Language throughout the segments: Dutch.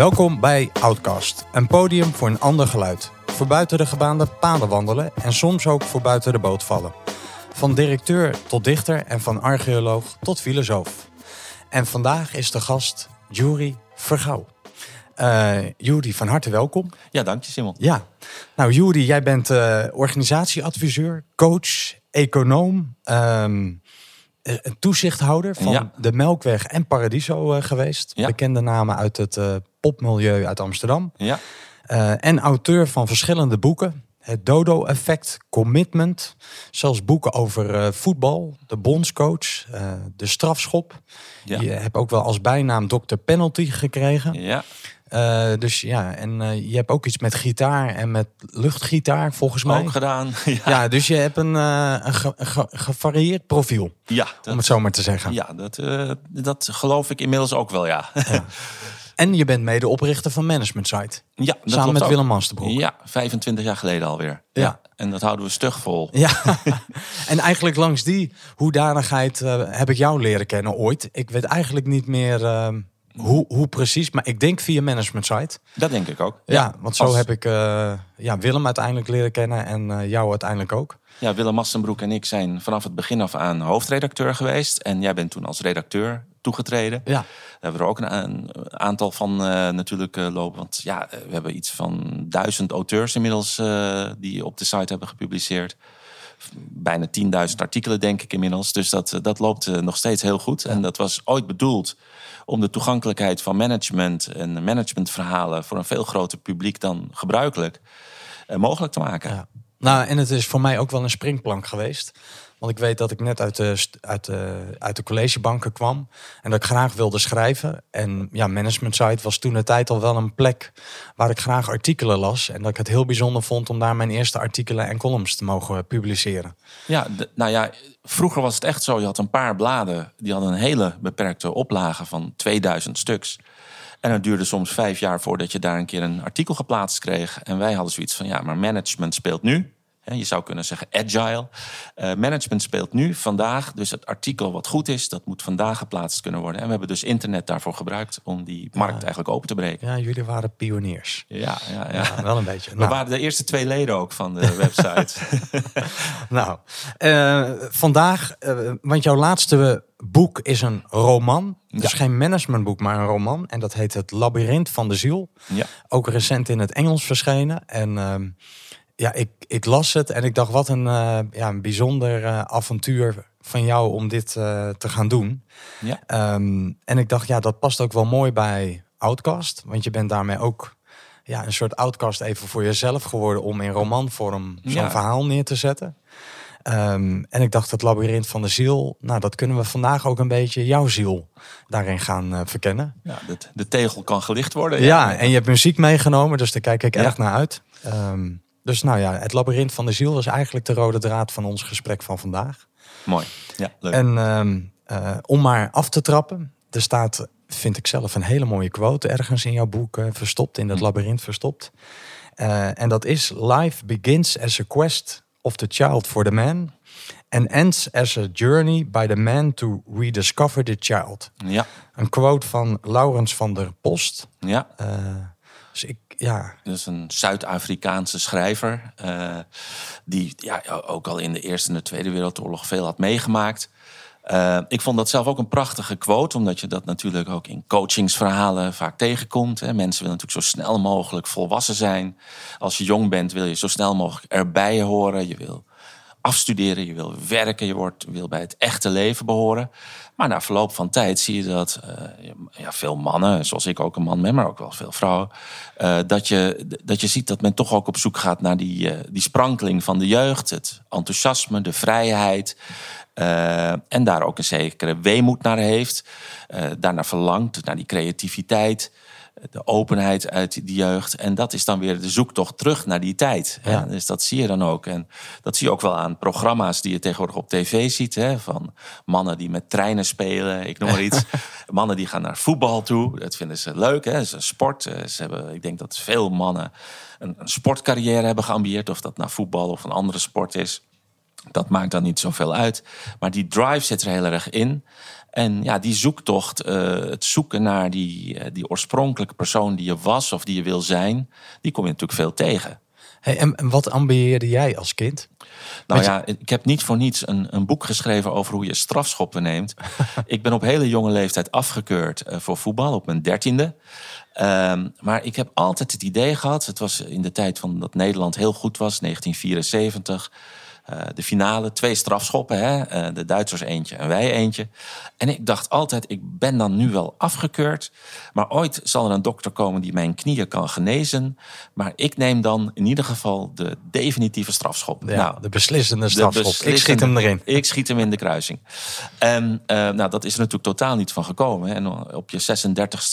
Welkom bij Outcast, een podium voor een ander geluid. Voor buiten de gebaande paden wandelen en soms ook voor buiten de boot vallen. Van directeur tot dichter en van archeoloog tot filosoof. En vandaag is de gast Jury Vergouw. Uh, Jury, van harte welkom. Ja, dank je Simon. Ja, nou Jury, jij bent uh, organisatieadviseur, coach, econoom, um, toezichthouder van de Melkweg en Paradiso uh, geweest. Ja. Bekende namen uit het uh, popmilieu uit Amsterdam. Ja. Uh, en auteur van verschillende boeken. Het Dodo-effect, Commitment. Zelfs boeken over voetbal, de bondscoach, de strafschop. Je hebt ook wel als bijnaam Dr. Penalty gekregen. Ja. Uh, dus ja, en uh, je hebt ook iets met gitaar en met luchtgitaar volgens mij. Ook gedaan. Ja, ja dus je hebt een, uh, een ge ge gevarieerd profiel. Ja, dat, om het zo maar te zeggen. Ja, dat, dat geloof ik inmiddels ook wel, ja. ja. En je bent medeoprichter van Management Site. Ja, dat Samen met ook. Willem Masterbroek. Ja, 25 jaar geleden alweer. Ja. ja. En dat houden we stug vol. Ja, en eigenlijk langs die hoedanigheid heb ik jou leren kennen ooit. Ik weet eigenlijk niet meer ehm, hoe, hoe precies, maar ik denk via Management Site. Dat denk ik ook. Ja, ja want zo Als... heb ik uh, ja, Willem uiteindelijk leren kennen en uh, jou uiteindelijk ook. Ja, Willem Massenbroek en ik zijn vanaf het begin af aan hoofdredacteur geweest. En jij bent toen als redacteur toegetreden. Ja. Daar hebben we er ook een, aantal van uh, natuurlijk lopen. Want ja, we hebben iets van duizend auteurs inmiddels die op de site hebben gepubliceerd bijna 10.000 artikelen, denk ik inmiddels. Dus dat, dat loopt nog steeds heel goed. En dat was ooit bedoeld om de toegankelijkheid van management en managementverhalen voor een veel groter publiek dan gebruikelijk uh, mogelijk te maken. Ja. Nou, en het is voor mij ook wel een springplank geweest. Want ik weet dat ik net uit de, uit, de, uit de collegebanken kwam. En dat ik graag wilde schrijven. En ja, Management Site was toen de tijd al wel een plek waar ik graag artikelen las. En dat ik het heel bijzonder vond om daar mijn eerste artikelen en columns te mogen publiceren. Ja, nou ja, vroeger was het echt zo. Je had een paar bladen, die hadden een hele beperkte oplage van 2000 stuks. En het duurde soms vijf jaar voordat je daar een keer een artikel geplaatst kreeg. En wij hadden zoiets van, ja, maar management speelt nu. Je zou kunnen zeggen agile. Uh, management speelt nu, vandaag. Dus het artikel wat goed is, dat moet vandaag geplaatst kunnen worden. En we hebben dus internet daarvoor gebruikt om die markt ja. eigenlijk open te breken. Ja, jullie waren pioniers. Ja, ja, ja. ja wel een beetje. We nou. waren de eerste twee leden ook van de website. nou, uh, vandaag, uh, want jouw laatste boek is een roman. Dus Ja. geen managementboek, maar een roman. En dat heet Het Labyrinth van de Ziel. Ja. Ook recent in het Engels verschenen. En uh, ja, ik, ik las het en ik dacht, wat een, uh, ja, een bijzonder uh, avontuur van jou om dit uh, te gaan doen. Ja. Um, en ik dacht, ja, dat past ook wel mooi bij Outcast. Want je bent daarmee ook ja, een soort outcast even voor jezelf geworden... om in romanvorm zo'n Ja. verhaal neer te zetten. Um, en ik dacht, het labyrint van de ziel... nou, dat kunnen we vandaag ook een beetje jouw ziel daarin gaan uh, verkennen. Ja, de, de tegel kan gelicht worden. Ja, en je hebt muziek meegenomen, dus daar kijk ik Ja. erg naar uit. Um, dus nou ja, het labyrint van de ziel is eigenlijk de rode draad van ons gesprek van vandaag. Mooi. Ja, leuk. En um, uh, om maar af te trappen, er staat, vind ik zelf, een hele mooie quote ergens in jouw boek uh, verstopt, in dat Hm. labyrint verstopt. Uh, en dat is: Life begins as a quest of the child for the man. And ends as a journey by the man to rediscover the child. Ja, Een quote van Laurens van der Post. ja. Dus ik, ja, Dus een Zuid-Afrikaanse schrijver. eh, die ja, ook al in de Eerste en de Tweede Wereldoorlog veel had meegemaakt. Eh, ik vond dat zelf ook een prachtige quote, omdat je dat natuurlijk ook in coachingsverhalen vaak tegenkomt. Hè. Mensen willen natuurlijk zo snel mogelijk volwassen zijn. Als je jong bent, wil je zo snel mogelijk erbij horen. Je wil afstuderen, je wil werken, je wordt, wil bij het echte leven behoren. Maar na verloop van tijd zie je dat uh, ja, veel mannen, zoals ik ook een man ben, maar ook wel veel vrouwen, uh, dat, je, dat je ziet dat men toch ook op zoek gaat naar die, uh, die sprankeling van de jeugd, het enthousiasme, de vrijheid. en daar ook een zekere weemoed naar heeft. daarnaar verlangt, naar die creativiteit openheid uit die jeugd. En dat is dan weer de zoektocht terug naar die tijd. Ja. Dus dat zie je dan ook. En dat zie je ook wel aan programma's die je tegenwoordig op tv ziet. Hè? Van mannen die met treinen spelen, ik noem maar iets. mannen die gaan naar voetbal toe. Dat vinden ze leuk. Hè? Het is een sport. Ze hebben, ik denk dat veel mannen een, een sportcarrière hebben geambieerd. Of dat naar voetbal of een andere sport is. Dat maakt dan niet zoveel uit. Maar die drive zit er heel erg in. En ja, die zoektocht, uh, het zoeken naar die, die oorspronkelijke persoon die je was of die je wil zijn, die kom je natuurlijk veel tegen. Hey, en wat ambieerde jij als kind? Nou ja, ik heb niet voor niets een, een boek geschreven over hoe je strafschoppen neemt. ik ben op hele jonge leeftijd afgekeurd uh, voor voetbal, op mijn dertiende. Ehm, maar ik heb altijd het idee gehad, het was in de tijd van dat Nederland heel goed was, 1974. Uh, de finale, twee strafschoppen, hè? Uh, de Duitsers eentje en wij eentje. En ik dacht altijd, ik ben dan nu wel afgekeurd, maar ooit zal er een dokter komen die mijn knieën kan genezen. Maar ik neem dan in ieder geval de definitieve strafschop. Ja, nou, de beslissende strafschop. ik schiet hem erin. Ik schiet hem in de kruising. En uh, nou, dat is er natuurlijk totaal niet van gekomen. En op je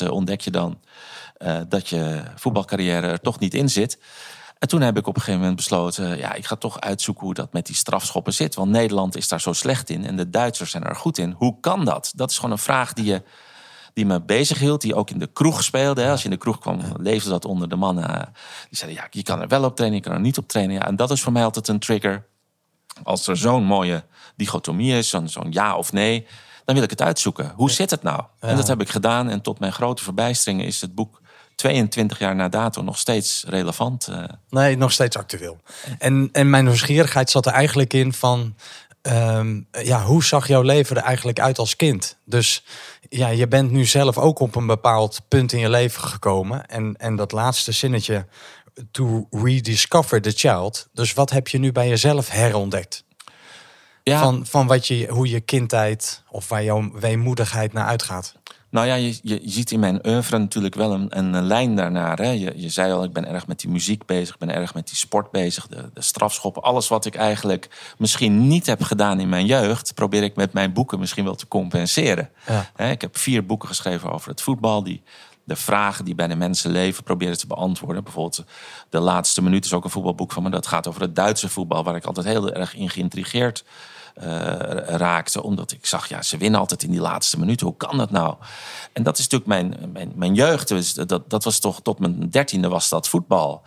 36e ontdek je dan uh, dat je voetbalcarrière er toch niet in zit. En toen heb ik op een gegeven moment besloten, ja, ik ga toch uitzoeken hoe dat met die strafschoppen zit. Want Nederland is daar zo slecht in en de Duitsers zijn er goed in. Hoe kan dat? Dat is gewoon een vraag die, je, die me bezig hield, die ook in de kroeg speelde. Hè. Als je in de kroeg kwam, leefde dat onder de mannen. Die zeiden, ja, je kan er wel op trainen, je kan er niet op trainen. Ja, en dat is voor mij altijd een trigger. Als er zo'n mooie dichotomie is, zo'n zo'n ja of nee, dan wil ik het uitzoeken. Hoe zit het nou? En dat heb ik gedaan. En tot mijn grote verbijstering is het boek 22 jaar na dato nog steeds relevant. Uh. Nee, nog steeds actueel. En, en mijn nieuwsgierigheid zat er eigenlijk in van... Um, ja, hoe zag jouw leven er eigenlijk uit als kind? Dus ja, je bent nu zelf ook op een bepaald punt in je leven gekomen. En, en dat laatste zinnetje, to rediscover the child. Dus wat heb je nu bij jezelf herontdekt? Ja. Van, van wat je, hoe je kindheid of waar jouw weemoedigheid naar uitgaat. Nou ja, je, je, ziet in mijn oeuvre natuurlijk wel een, een lijn daarnaar. Hè. Je, je zei al, ik ben erg met die muziek bezig, ik ben erg met die sport bezig, de, de strafschoppen. Alles wat ik eigenlijk misschien niet heb gedaan in mijn jeugd, probeer ik met mijn boeken misschien wel te compenseren. Ja. Ik heb vier boeken geschreven over het voetbal, die de vragen die bij de mensen leven proberen te beantwoorden. Bijvoorbeeld De Laatste Minuut is ook een voetbalboek van me. Dat gaat over het Duitse voetbal, waar ik altijd heel erg in geïntrigeerd uh, raakte. Omdat ik zag, ja, ze winnen altijd in die laatste minuten. Hoe kan dat nou? En dat is natuurlijk mijn, mijn, mijn jeugd. Dus dat, dat was toch tot mijn dertiende was dat voetbal.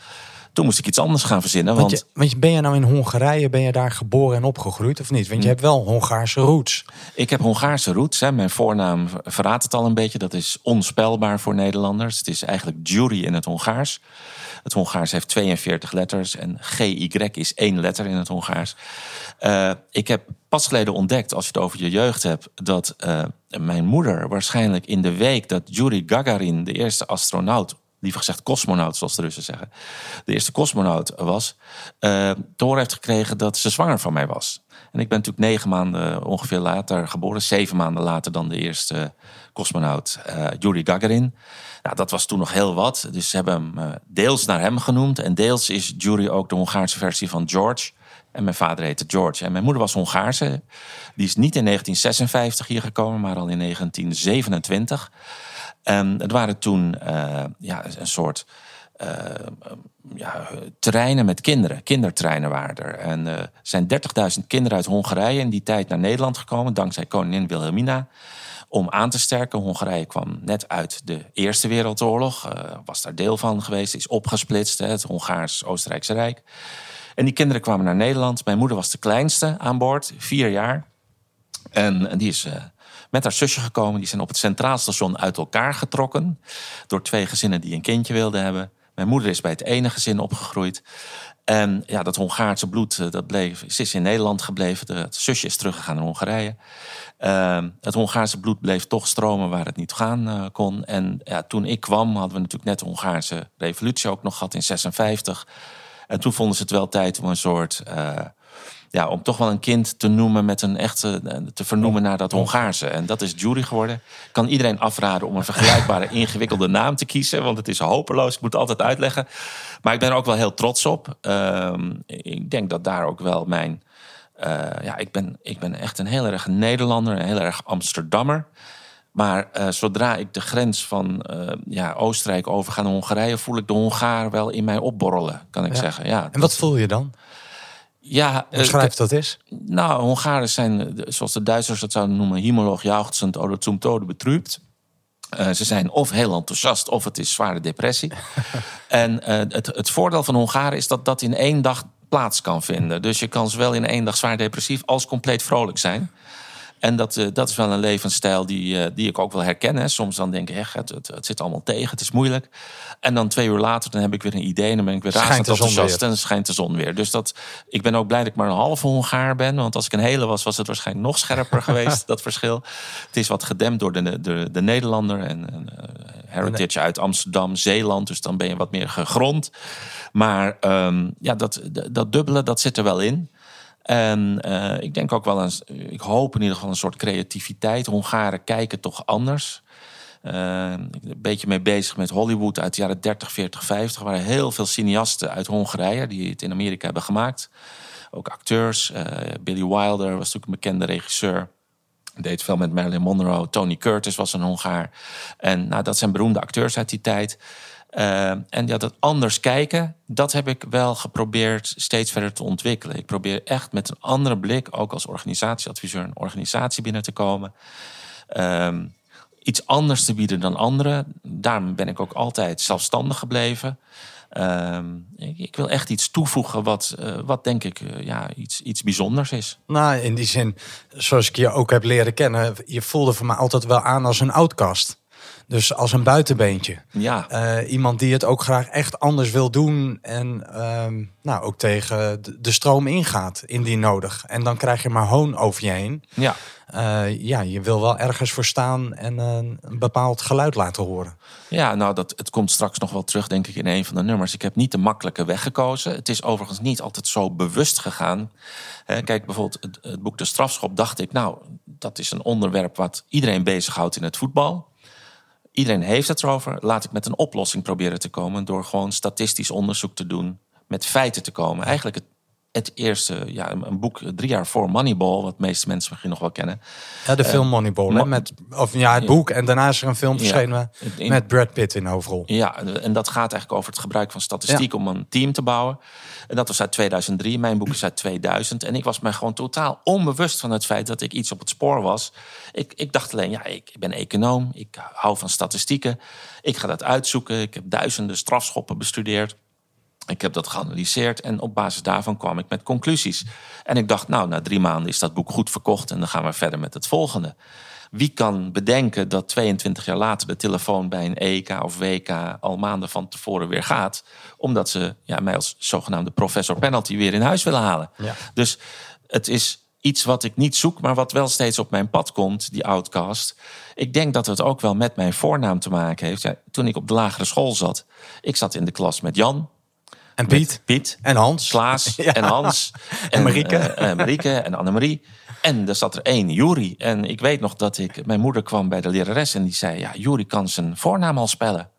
Toen moest ik iets anders gaan verzinnen. Want, want, je, want ben je nou in Hongarije, ben je daar geboren en opgegroeid of niet? Want je hm. hebt wel Hongaarse roots. Ik heb Hongaarse roots. Hè. Mijn voornaam verraadt het al een beetje. Dat is onspelbaar voor Nederlanders. Het is eigenlijk jury in het Hongaars. Het Hongaars heeft 42 letters en GY is één letter in het Hongaars. Uh, ik heb pas geleden ontdekt, als je het over je jeugd hebt, dat uh, mijn moeder waarschijnlijk in de week dat Yuri Gagarin, de eerste astronaut, liever gezegd cosmonaut, zoals de Russen zeggen, de eerste cosmonaut was, uh, te heeft gekregen dat ze zwanger van mij was. En ik ben natuurlijk negen maanden ongeveer later geboren, zeven maanden later dan de eerste cosmonaut uh, Yuri Gagarin. Nou, dat was toen nog heel wat. Dus ze hebben hem deels naar hem genoemd. En deels is Yuri ook de Hongaarse versie van George. En mijn vader heette George. En mijn moeder was Hongaarse. Die is niet in 1956 hier gekomen, maar al in 1927. En het waren toen uh, ja, een soort uh, ja, terreinen met kinderen. Kindertreinen waren er. En er zijn 30.000 kinderen uit Hongarije in die tijd naar Nederland gekomen, dankzij koningin Wilhelmina om aan te sterken. Hongarije kwam net uit de Eerste Wereldoorlog, was daar deel van geweest, is opgesplitst, het Hongaars-Oostenrijkse Rijk. En die kinderen kwamen naar Nederland. Mijn moeder was de kleinste aan boord, vier jaar. En, die is met haar zusje gekomen. Die zijn op het Centraal Station uit elkaar getrokken. Door twee gezinnen die een kindje wilden hebben. Mijn moeder is bij het ene gezin opgegroeid. En ja, dat Hongaarse bloed, eh, dat bleef, ze is in Nederland gebleven. Het zusje is teruggegaan naar Hongarije. Uh, het Hongaarse bloed bleef toch stromen waar het niet gaan uh, kon. En ja, toen ik kwam, hadden we natuurlijk net de Hongaarse revolutie ook nog gehad in 56. En toen vonden ze het wel tijd om een soort. Uh, ja, om toch wel een kind te noemen met een echte. te vernoemen naar dat Hongaarse. En dat is Jury geworden. kan iedereen afraden om een vergelijkbare, ingewikkelde naam te kiezen. Want het is hopeloos. Ik moet het altijd uitleggen. Maar ik ben er ook wel heel trots op. Uh, ik denk dat daar ook wel mijn. Uh, ja, ik ben, ik ben echt een heel erg Nederlander, een heel erg Amsterdammer. Maar uh, zodra ik de grens van uh, ja, Oostenrijk overga naar Hongarije, voel ik de Hongaar wel in mij opborrelen, kan ik zeggen. Ja, en wat voel je dan? Ja, Beschrijf dat is. Nou, Hongaren zijn, zoals de Duitsers dat zouden noemen, himmeloog jauchzend oder zum tode betrübt. Uh, ze zijn of heel enthousiast of het is zware depressie. en uh, het, het voordeel van Hongaren is dat dat in één dag plaats kan vinden. Dus je kan zowel in één dag zwaar depressief als compleet vrolijk zijn. En dat, eh, dat is wel een levensstijl die, eh, die ik ook wel herken. Hè. Soms dan denk ik, echt, het, het, het zit allemaal tegen, het is moeilijk. En dan twee uur later dan heb ik weer een idee en dan ben ik weer razend enthousiast en dan schijnt de zon weer. Dus dat, ik ben ook blij dat ik maar een halve Hongaar ben. Want als ik een hele was, was het waarschijnlijk nog scherper geweest, dat verschil. Het is wat gedempt door de, de, de Nederlander en, en eh, heritage uit Amsterdam, Zeeland. Dus dan ben je wat meer gegrond. Maar ehm, ja, dat, dat dubbele, dat zit er wel in. En eh, ik denk ook wel een, ik hoop in ieder geval een soort creativiteit. Hongaren kijken toch anders. Eh, ben een beetje mee bezig met Hollywood uit de jaren 30, 40, 50. Er waren heel veel cineasten uit Hongarije die het in Amerika hebben gemaakt. Ook acteurs. Eh, Billy Wilder was natuurlijk een bekende regisseur. Deed veel met Marilyn Monroe. Tony Curtis was een Hongaar. En nou, dat zijn beroemde acteurs uit die tijd. Uh, en ja, dat anders kijken, dat heb ik wel geprobeerd steeds verder te ontwikkelen. Ik probeer echt met een andere blik, ook als organisatieadviseur, een organisatie binnen te komen. Uh, iets anders te bieden dan anderen. Daarom ben ik ook altijd zelfstandig gebleven. Uh, ik, wil echt iets toevoegen wat, uh, wat denk ik uh, ja, iets, iets bijzonders is. Nou, in die zin, zoals ik je ook heb leren kennen, je voelde voor mij altijd wel aan als een outcast. Dus als een buitenbeentje. Ja. Uh, iemand die het ook graag echt anders wil doen. En uh, nou, ook tegen de stroom ingaat, indien nodig. En dan krijg je maar hoon over je heen. Ja. Uh, ja, je wil wel ergens voor staan en een bepaald geluid laten horen. Ja, nou, dat, het komt straks nog wel terug, denk ik, in een van de nummers. Ik heb niet de makkelijke weg gekozen. Het is overigens niet altijd zo bewust gegaan. He, kijk, bijvoorbeeld het, het boek De Strafschop, dacht ik, nou, dat is een onderwerp wat iedereen bezighoudt in het voetbal. Iedereen heeft het erover. Laat ik met een oplossing proberen te komen door gewoon statistisch onderzoek te doen, met feiten te komen. Eigenlijk het, het eerste, ja, een boek drie jaar voor Moneyball, wat de meeste mensen misschien nog wel kennen. Ja, de film Moneyball, uh, met, of ja, het boek. En daarna is er een film verschenen ja, in, met Brad Pitt in hoofdrol. Ja, en dat gaat eigenlijk over het gebruik van statistiek ja. om een team te bouwen. En dat was uit 2003. Mijn boek is uit 2000. En ik was mij gewoon totaal onbewust van het feit dat ik iets op het spoor was. Ik, ik dacht alleen, ja, ik ben econoom. Ik hou van statistieken. Ik ga dat uitzoeken. Ik heb duizenden strafschoppen bestudeerd. Ik heb dat geanalyseerd en op basis daarvan kwam ik met conclusies. En ik dacht, nou, na drie maanden is dat boek goed verkocht en dan gaan we verder met het volgende. Wie kan bedenken dat 22 jaar later de telefoon bij een EK of WK al maanden van tevoren weer gaat, omdat ze ja, mij als zogenaamde professor penalty weer in huis willen halen? Ja. Dus het is iets wat ik niet zoek, maar wat wel steeds op mijn pad komt, die outcast. Ik denk dat het ook wel met mijn voornaam te maken heeft. Ja, toen ik op de lagere school zat, ik zat in de klas met Jan, en Piet. Piet. En Hans. Klaas. Ja. En Hans. En, en Marieke. Uh, Marieke en Annemarie. En er zat er één, Juri. En ik weet nog dat ik... Mijn moeder kwam bij de lerares en die zei... Ja, Juri kan zijn voornaam al spellen.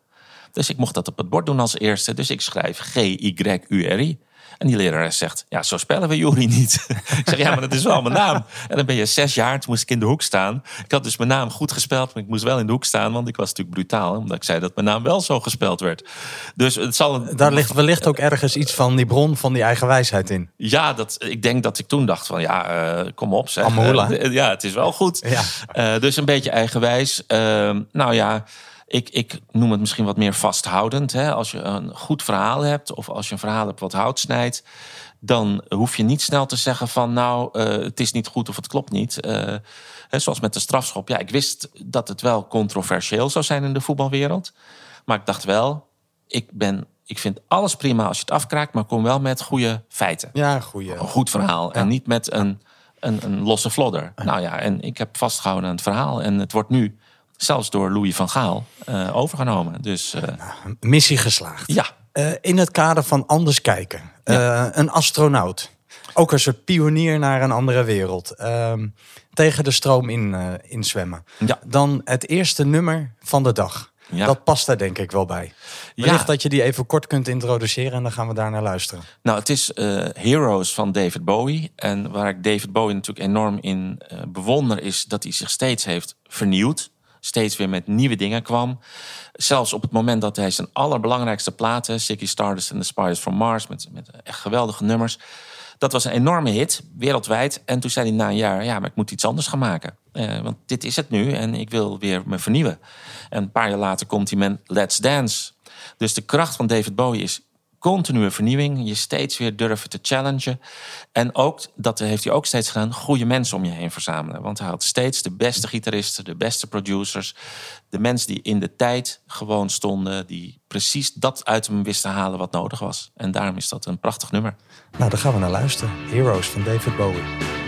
Dus ik mocht dat op het bord doen als eerste. Dus ik schrijf G-Y-U-R-I. En die lerares zegt, ja, zo spellen we Juri niet. ik zeg, ja, maar dat is wel mijn naam. En dan ben je zes jaar, toen moest ik in de hoek staan. Ik had dus mijn naam goed gespeld, maar ik moest wel in de hoek staan. Want ik was natuurlijk brutaal, omdat ik zei dat mijn naam wel zo gespeld werd. Dus het zal... Een... Daar ligt wellicht ook ergens iets van die bron van die eigen wijsheid in. Ja, dat, ik denk dat ik toen dacht van, ja, uh, kom op zeg. Uh, ja, het is wel goed. Ja. Uh, dus een beetje eigenwijs. nou ja... Ik, ik, noem het misschien wat meer vasthoudend. Hè? Als je een goed verhaal hebt, of als je een verhaal hebt wat hout snijdt, dan hoef je niet snel te zeggen van nou, uh, het is niet goed of het klopt niet. Uh, hè, zoals met de strafschop. Ja, ik wist dat het wel controversieel zou zijn in de voetbalwereld. Maar ik dacht wel, ik, ben, ik vind alles prima als je het afkraakt, maar kom wel met goede feiten. Ja, goede. Een goed verhaal. Ja. En niet met een, een, een losse flodder. Nou ja, en ik heb vastgehouden aan het verhaal. En het wordt nu zelfs door Louis van Gaal uh, overgenomen. Dus, uh, nou, missie geslaagd. Ja. Uh, in het kader van anders kijken. Ja. Een astronaut. Ook een soort pionier naar een andere wereld. Ehm, tegen de stroom in, in zwemmen. Ja. Dan het eerste nummer van de dag. Ja. Dat past daar denk ik wel bij. Wellicht ja. dat je die even kort kunt introduceren en dan gaan we daar naar luisteren. Nou, het is uh, Heroes van David Bowie. En waar ik David Bowie natuurlijk enorm in uh, bewonder is dat hij zich steeds heeft vernieuwd steeds weer met nieuwe dingen kwam. Zelfs op het moment dat hij zijn allerbelangrijkste platen... Ziggy Stardust en The Spiders from Mars... met, echt geweldige nummers... dat was een enorme hit, wereldwijd. En toen zei hij na een jaar... ja, maar ik moet iets anders gaan maken. Uh, want dit is het nu en ik wil weer me vernieuwen. En een paar jaar later komt hij met Let's Dance. Dus de kracht van David Bowie is continue vernieuwing. Je steeds weer durven te challengen. En ook, dat heeft hij ook steeds gedaan, goede mensen om je heen verzamelen. Want hij had steeds de beste gitaristen, de beste producers. De mensen die in de tijd gewoon stonden. Die precies dat uit hem wisten halen wat nodig was. En daarom is dat een prachtig nummer. Nou, daar gaan we naar luisteren. Heroes van David Bowie.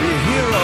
be heroes.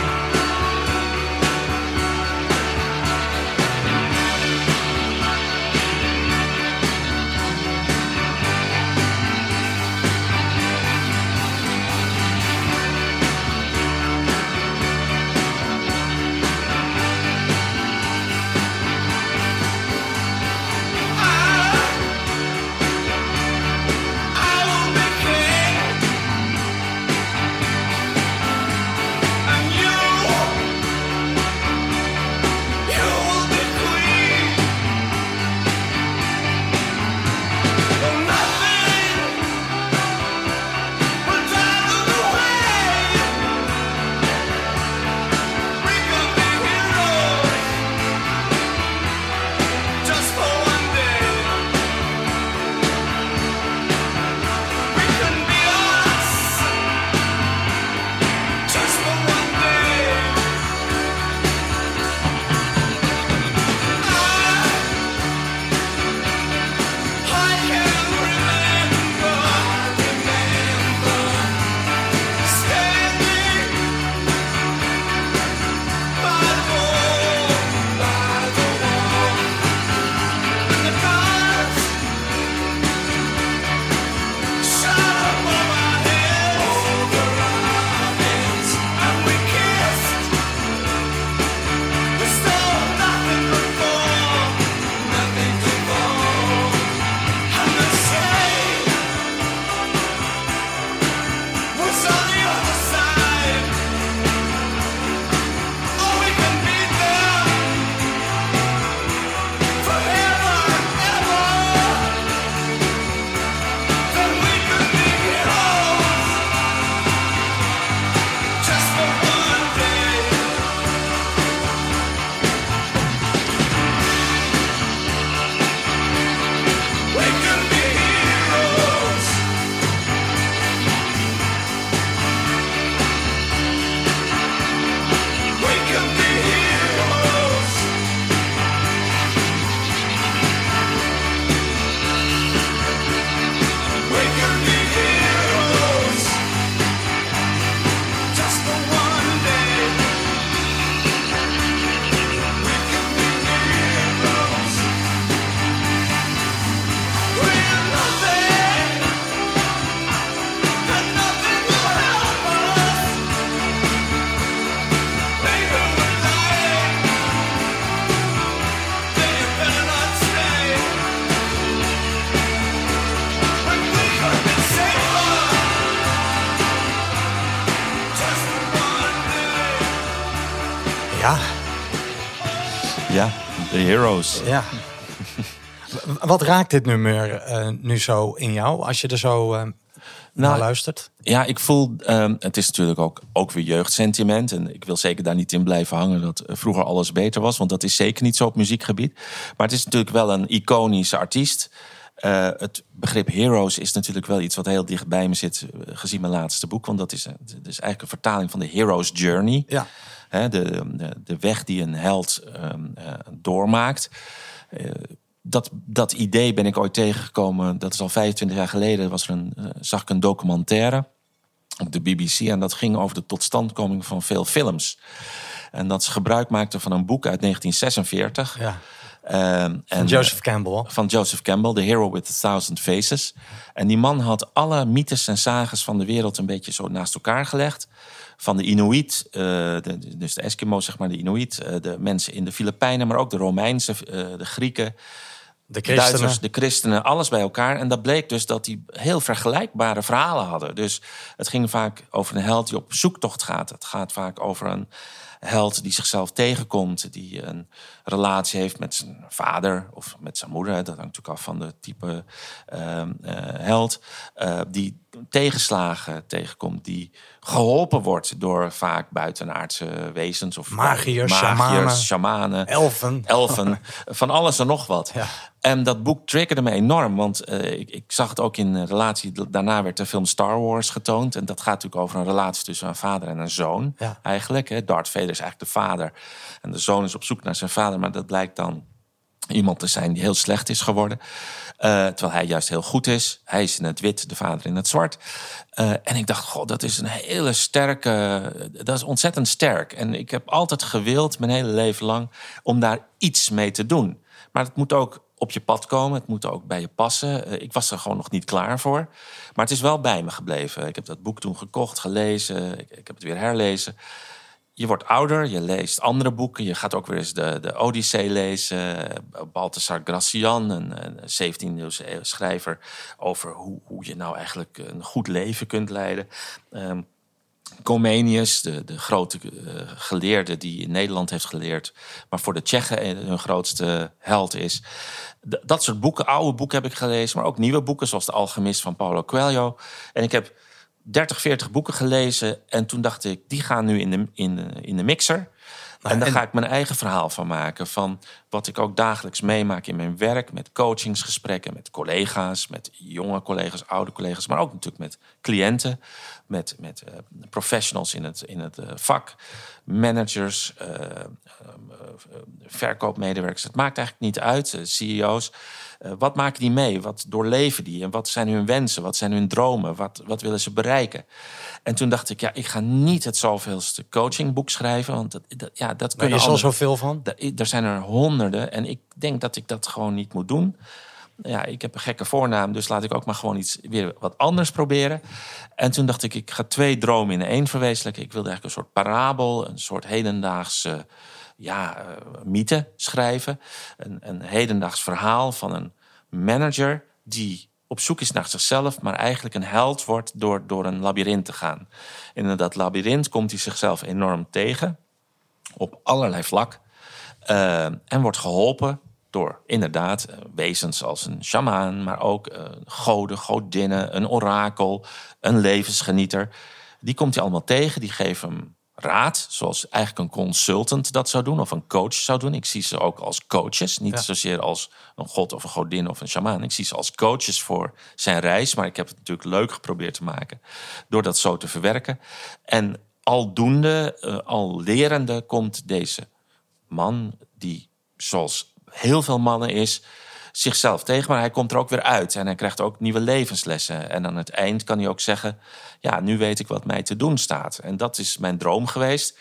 Heroes. ja. Wat raakt dit nummer eh, nu zo in jou, als je er zo eh, naar luistert? Ja, ik voel, ehm, het is natuurlijk ook, ook weer jeugdsentiment. En ik wil zeker daar niet in blijven hangen dat eh, vroeger alles beter was. Want dat is zeker niet zo op muziekgebied. Maar het is natuurlijk wel een iconische artiest. Het begrip heroes is natuurlijk wel iets wat heel dicht bij me zit, gezien mijn laatste boek. Want dat is, dat is eigenlijk een vertaling van de hero's journey. Ja. Hè, de, de, de weg die een held ehm, eh, doormaakt. Eh, dat, dat idee ben ik ooit tegengekomen. Dat is al 25 jaar geleden. Was er een, eh, zag ik een documentaire op de BBC. En dat ging over de totstandkoming van veel films. En dat ze gebruik maakten van een boek uit 1946. Ja. Ehm, en, Joseph Campbell. van Joseph Campbell, The Hero with a Thousand Faces. En die man had alle mythes en sages van de wereld een beetje zo naast elkaar gelegd. Van de Inuit, eh, de, dus de Eskimo's, zeg maar, de Inuit, eh, de mensen in de Filipijnen, maar ook de Romeinse, eh, de Grieken, De christenen. Duitsers, de christenen, alles bij elkaar. En dat bleek dus dat die heel vergelijkbare verhalen hadden. Dus het ging vaak over een held die op zoektocht gaat. Het gaat vaak over een held die zichzelf tegenkomt, die een relatie heeft met zijn vader of met zijn moeder. Dat hangt natuurlijk af van de type ehm, eh, held. Die tegenslagen tegenkomt, die geholpen wordt door vaak buitenaardse wezens of Magiërs, shamanen. shamanen, Elfen. elfen, van alles en nog wat. Ja. En dat boek triggerde me enorm, want eh, ik, ik zag het ook in relatie. Daarna werd de film Star Wars getoond. En dat gaat natuurlijk over een relatie tussen een vader en een zoon. Ja. Eigenlijk. Hè. Darth Vader is eigenlijk de vader. En de zoon is op zoek naar zijn vader, maar dat blijkt dan iemand te zijn die heel slecht is geworden. Eh, terwijl hij juist heel goed is. Hij is in het wit, de vader in het zwart. Eh, en ik dacht, god, dat is een hele sterke... Dat is ontzettend sterk. En ik heb altijd gewild, mijn hele leven lang... om daar iets mee te doen. Maar het moet ook op je pad komen. Het moet ook bij je passen. Eh, ik was er gewoon nog niet klaar voor. Maar het is wel bij me gebleven. Ik heb dat boek toen gekocht, gelezen. Ik, ik heb het weer herlezen je wordt ouder, je leest andere boeken. Je gaat ook weer eens de, de Odyssee lezen. Balthasar Gracian, een, een 17e eeuw schrijver... over hoe, hoe je nou eigenlijk een goed leven kunt leiden. Ehm Comenius, de, de grote eh, geleerde die in Nederland heeft geleerd... maar voor de Tsjechen hun grootste held is. Dat soort boeken, oude boeken heb ik gelezen... maar ook nieuwe boeken, zoals De Alchemist van Paulo Coelho. En ik heb 30, 40 boeken gelezen. En toen dacht ik, die gaan nu in de, in de, in de mixer. en daar en- ga ik mijn eigen verhaal van maken. Van wat ik ook dagelijks meemaak in mijn werk. Met coachingsgesprekken, met collega's. Met jonge collega's, oude collega's. Maar ook natuurlijk met cliënten. Met, met eh, professionals in het, in het eh, vak. Managers, eh, verkoopmedewerkers. Het maakt eigenlijk niet uit. CEO's. Eh, wat maken die mee? Wat doorleven die? En wat zijn hun wensen? Wat zijn hun dromen? Wat, wat willen ze bereiken? En toen dacht ik, ja, ik ga niet het zoveelste coachingboek schrijven. Want dat, dat, ja, dat kunnen is al zoveel van. Er zijn er honderden en ik denk dat ik dat gewoon niet moet doen. Ja, ik heb een gekke voornaam, dus laat ik ook maar gewoon iets weer wat anders proberen. En toen dacht ik, ik ga twee dromen in één verwezenlijken. Ik wilde eigenlijk een soort parabel, een soort hedendaagse ja, eh, mythe schrijven. Een, een hedendaags verhaal van een manager die op zoek is naar zichzelf, maar eigenlijk een held wordt door, door een labyrint te gaan. In dat labyrint komt hij zichzelf enorm tegen op allerlei vlak. Eh, en wordt geholpen door inderdaad eh, wezens als een shamaan, maar ook eh, goden, godinnen, een orakel, een levensgenieter. Die komt hij allemaal tegen, die geven hem raad, zoals eigenlijk een consultant dat zou doen, of een coach zou doen. Ik zie ze ook als coaches, niet Ja. zozeer als een god of een godin of een shamaan. Ik zie ze als coaches voor zijn reis, maar ik heb het natuurlijk leuk geprobeerd te maken door dat zo te verwerken. En aldoende, eh, al lerende, komt deze man, die zoals heel veel mannen is, zichzelf tegen. Maar hij komt er ook weer uit en hij krijgt ook nieuwe levenslessen. En aan het eind kan hij ook zeggen: Ja, nu weet ik wat mij te doen staat. En dat is mijn droom geweest.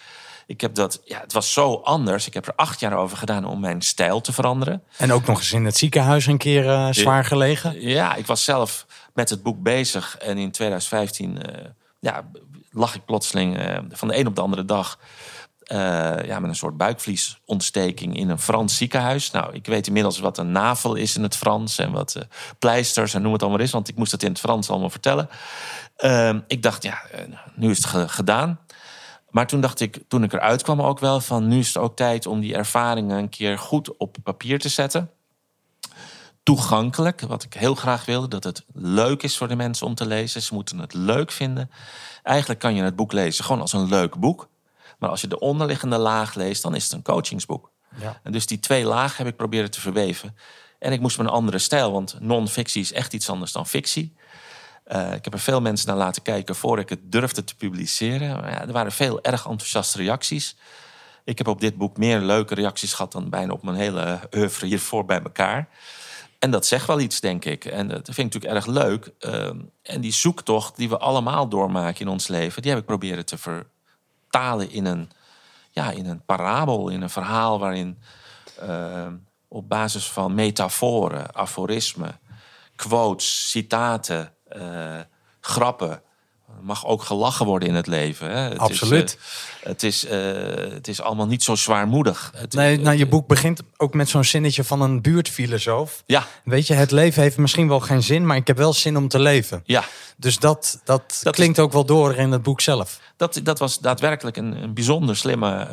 Ik heb dat, ja, het was zo anders. Ik heb er acht jaar over gedaan om mijn stijl te veranderen. En ook nog eens in het ziekenhuis een keer eh, zwaar gelegen. Ja, ik was zelf met het boek bezig. En in 2015 eh, ja, lag ik plotseling eh, van de een op de andere dag... eh, ja, met een soort buikvliesontsteking in een Frans ziekenhuis. Nou, ik weet inmiddels wat een navel is in het Frans... en wat eh, pleisters en noem het allemaal is. Want ik moest het in het Frans allemaal vertellen. Ehm, ik dacht, ja, eh, nu is het ge- gedaan. Maar toen dacht ik, toen ik eruit kwam ook wel van nu is het ook tijd om die ervaringen een keer goed op papier te zetten. Toegankelijk, wat ik heel graag wilde, dat het leuk is voor de mensen om te lezen. Ze moeten het leuk vinden. Eigenlijk kan je het boek lezen gewoon als een leuk boek. Maar als je de onderliggende laag leest, dan is het een coachingsboek. Ja. En dus die twee lagen heb ik proberen te verweven. En ik moest met een andere stijl, want non-fictie is echt iets anders dan fictie. Uh, ik heb er veel mensen naar laten kijken voor ik het durfde te publiceren. Ja, er waren veel erg enthousiaste reacties. Ik heb op dit boek meer leuke reacties gehad dan bijna op mijn hele oeuvre hiervoor bij elkaar. En dat zegt wel iets, denk ik. En dat vind ik natuurlijk erg leuk. Uh, en die zoektocht die we allemaal doormaken in ons leven, die heb ik proberen te vertalen in een, ja, in een parabel, in een verhaal waarin uh, op basis van metaforen, aforismen, quotes, citaten, uh, grappen. Er mag ook gelachen worden in het leven. Hè? Het Absoluut. Is, uh, het, is, uh, het is allemaal niet zo zwaarmoedig. Het, nee, nou, je boek begint ook met zo'n zinnetje van een buurtfilosoof. Ja. Weet je, het leven heeft misschien wel geen zin, maar ik heb wel zin om te leven. Ja. Dus dat, dat, dat klinkt is, ook wel door in het boek zelf. Dat, dat was daadwerkelijk een, een bijzonder slimme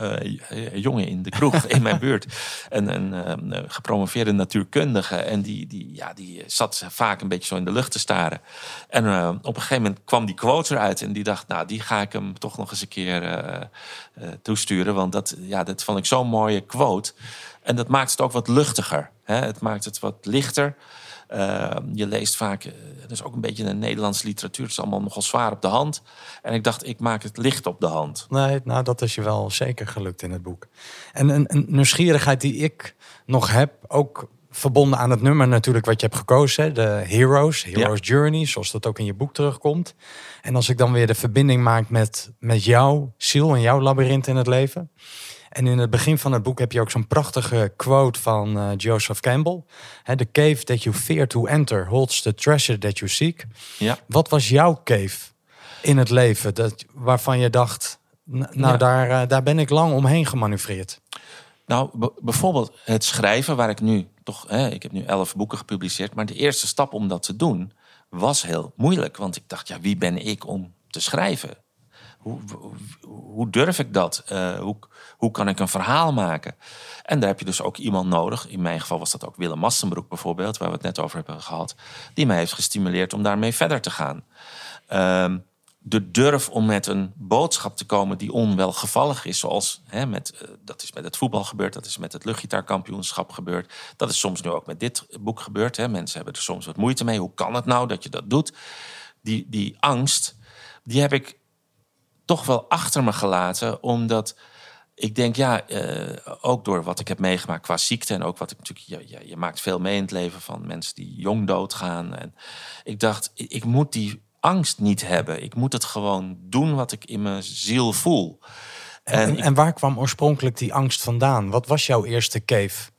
uh, jongen in de kroeg in mijn buurt. Een, een uh, gepromoveerde natuurkundige. En die, die, ja, die zat vaak een beetje zo in de lucht te staren. En uh, op een gegeven moment kwam die quote eruit. En die dacht, nou, die ga ik hem toch nog eens een keer toesturen. Want dat, ja, dat vond ik zo'n mooie quote. En dat maakt het ook wat luchtiger. Hè? Het maakt het wat lichter. Uh, je leest vaak, uh, dat is ook een beetje een Nederlandse literatuur. Het is allemaal nogal zwaar op de hand. En ik dacht, ik maak het licht op de hand. Nee, nou dat is je wel zeker gelukt in het boek. En een, een nieuwsgierigheid die ik nog heb, ook verbonden aan het nummer natuurlijk wat je hebt gekozen. De Heroes, Heroes ja. Journey, zoals dat ook in je boek terugkomt. En als ik dan weer de verbinding maak met, met jouw ziel en jouw labyrint in het leven. En in het begin van het boek heb je ook zo'n prachtige quote van uh, Joseph Campbell. The cave that you fear to enter holds the treasure that you seek. Ja. Wat was jouw cave in het leven dat, waarvan je dacht, nou ja. daar, uh, daar ben ik lang omheen gemanoeuvreerd? Nou, bijvoorbeeld het schrijven, waar ik nu toch, hè, ik heb nu elf boeken gepubliceerd, maar de eerste stap om dat te doen was heel moeilijk. Want ik dacht, ja, wie ben ik om te schrijven? Hoe, hoe, durf ik dat? Uh, hoe, hoe kan ik een verhaal maken? En daar heb je dus ook iemand nodig. In mijn geval was dat ook Willem Massenbroek bijvoorbeeld, waar we het net over hebben gehad. Die mij heeft gestimuleerd om daarmee verder te gaan. Uh, de durf om met een boodschap te komen die onwelgevallig is. Zoals hè, met, uh, dat is met het voetbal gebeurd, dat is met het luchtgitaarkampioenschap gebeurd. Dat is soms nu ook met dit boek gebeurd. Hè. Mensen hebben er soms wat moeite mee. Hoe kan het nou dat je dat doet? Die, die angst, die heb ik toch wel achter me gelaten, omdat ik denk, ja, uh, ook door wat ik heb meegemaakt qua ziekte en ook wat ik natuurlijk, je, je, maakt veel mee in het leven van mensen die jong doodgaan. En ik dacht, ik moet die angst niet hebben. Ik moet het gewoon doen wat ik in mijn ziel voel. En, en, ik, en waar kwam oorspronkelijk die angst vandaan? Wat was jouw eerste cave?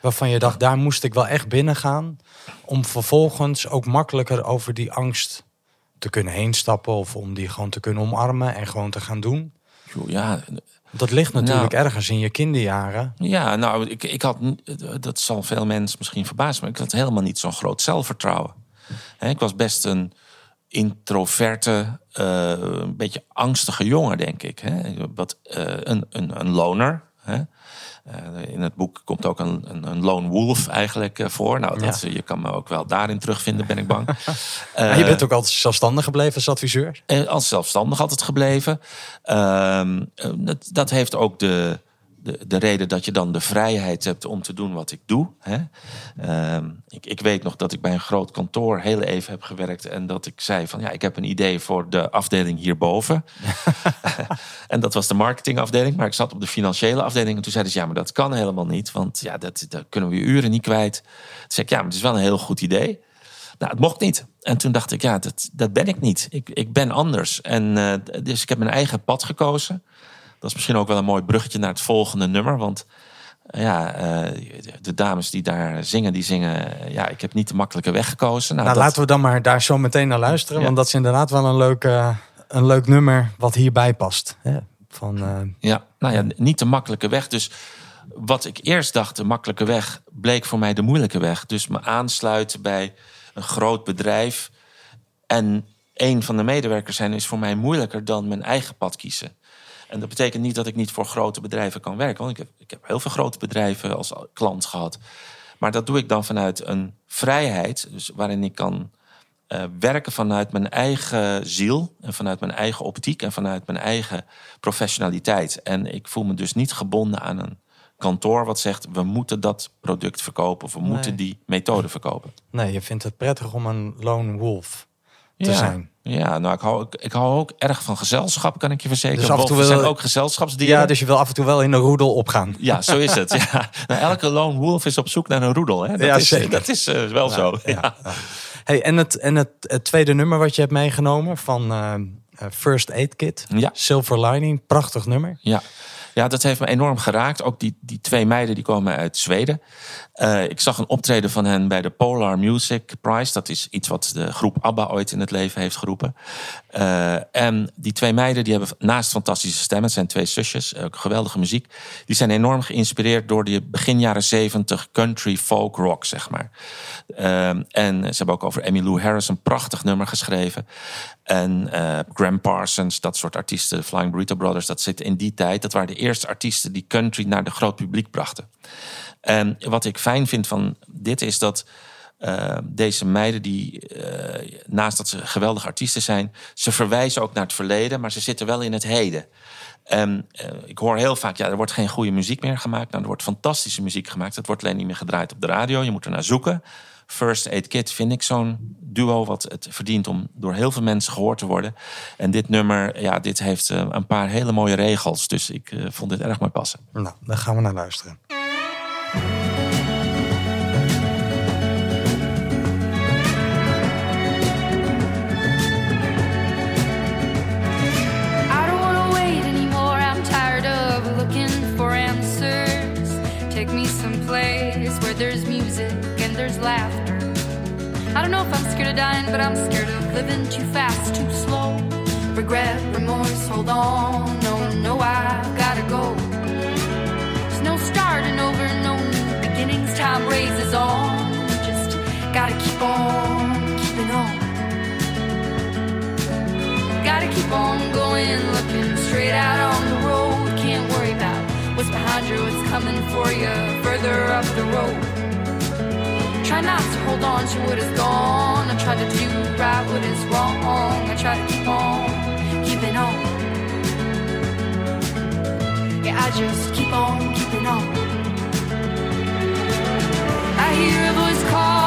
Waarvan je dacht, daar moest ik wel echt binnen gaan. Om vervolgens ook makkelijker over die angst te kunnen heen stappen. Of om die gewoon te kunnen omarmen en gewoon te gaan doen. Ja, dat ligt natuurlijk nou, ergens in je kinderjaren. Ja, nou, ik, ik had, dat zal veel mensen misschien verbazen, maar ik had helemaal niet zo'n groot zelfvertrouwen. Ik was best een introverte, uh, een beetje angstige jongen, denk ik. Wat, uh, een, een, een loner. Hè? Uh, in het boek komt ook een, een, een lone wolf eigenlijk uh, voor. Nou, dat, ja. je kan me ook wel daarin terugvinden, ben ik bang. uh, je bent ook altijd zelfstandig gebleven als adviseur? als zelfstandig altijd gebleven. Ehm, dat, dat heeft ook de, de, de reden dat je dan de vrijheid hebt om te doen wat ik doe. Hè? Uh, ik, ik weet nog dat ik bij een groot kantoor heel even heb gewerkt en dat ik zei van ja, ik heb een idee voor de afdeling hierboven. en dat was de marketingafdeling, maar ik zat op de financiële afdeling en toen zeiden ze ja, maar dat kan helemaal niet, want ja, dat, dat kunnen we uren niet kwijt. Toen zei ik ja, maar het is wel een heel goed idee. Nou, het mocht niet. En toen dacht ik, ja, dat, dat ben ik niet. Ik, ik ben anders. En uh, dus ik heb mijn eigen pad gekozen. Dat is misschien ook wel een mooi bruggetje naar het volgende nummer. Want ja, de dames die daar zingen, die zingen... Ja, ik heb niet de makkelijke weg gekozen. Nou, nou dat... laten we dan maar daar zo meteen naar luisteren. Ja. Want dat is inderdaad wel een leuk, uh, een leuk nummer wat hierbij past. Hè? Van, uh... Ja, nou ja, niet de makkelijke weg. Dus wat ik eerst dacht, de makkelijke weg... bleek voor mij de moeilijke weg. Dus me aansluiten bij een groot bedrijf... en een van de medewerkers zijn is voor mij moeilijker dan mijn eigen pad kiezen. En dat betekent niet dat ik niet voor grote bedrijven kan werken. Want ik heb, ik heb heel veel grote bedrijven als klant gehad. Maar dat doe ik dan vanuit een vrijheid, dus waarin ik kan uh, werken vanuit mijn eigen ziel en vanuit mijn eigen optiek en vanuit mijn eigen professionaliteit. En ik voel me dus niet gebonden aan een kantoor wat zegt we moeten dat product verkopen of we moeten die methode verkopen. Nee, je vindt het prettig om een lone wolf te zijn. Ja, nou, ik hou, ik, hou ook erg van gezelschap, kan ik je verzekeren. Dus af en toe zijn ook gezelschapsdieren. Ja, dus je wil af en toe wel in een roedel opgaan. Ja, zo is het. Ja. Nou, elke lone wolf is op zoek naar een roedel. Hè? Dat, ja, is, zeker. dat is uh, wel zo. Ja. Hey, en het, en het, het, tweede nummer wat je hebt meegenomen van uh, First Aid Kit. Ja. Silver Lining, prachtig nummer. Ja. Ja, dat heeft me enorm geraakt. Ook die, die twee meiden die komen uit Zweden. Uh, ik zag een optreden van hen bij de Polar Music Prize. Dat is iets wat de groep ABBA ooit in het leven heeft geroepen. Uh, en die twee meiden die hebben naast fantastische stemmen, het zijn twee zusjes, ook geweldige muziek. Die zijn enorm geïnspireerd door die begin jaren zeventig country folk rock, zeg maar. Uh, en ze hebben ook over Emmylou Harris een prachtig nummer geschreven. En uh, Graham Parsons, dat soort artiesten, Flying Burrito Brothers, dat zit in die tijd. Dat waren de eerste artiesten die country naar de groot publiek brachten. En wat ik fijn vind van dit is dat uh, deze meiden, die uh, naast dat ze geweldige artiesten zijn, ze verwijzen ook naar het verleden, maar ze zitten wel in het heden. En uh, ik hoor heel vaak, ja, er wordt geen goede muziek meer gemaakt. Nou, er wordt fantastische muziek gemaakt. Het wordt alleen niet meer gedraaid op de radio. Je moet er naar zoeken. First Aid Kit vind ik zo'n duo wat het verdient om door heel veel mensen gehoord te worden. En dit nummer, ja, dit heeft een paar hele mooie regels. Dus ik vond dit erg mooi passen. Nou, daar gaan we naar luisteren. I if I'm scared of dying, but I'm scared of living too fast, too slow. Regret, remorse, hold on. No, no, I've gotta go. There's no starting over, no new beginnings. Time raises on. Just gotta keep on keeping on. Gotta keep on going, looking straight out on the road. Can't worry about what's behind you, what's coming for you further up the road. Try not to hold on to what is gone. I try to do right what is wrong. I try to keep on keeping on. Yeah, I just keep on keeping on. I hear a voice call,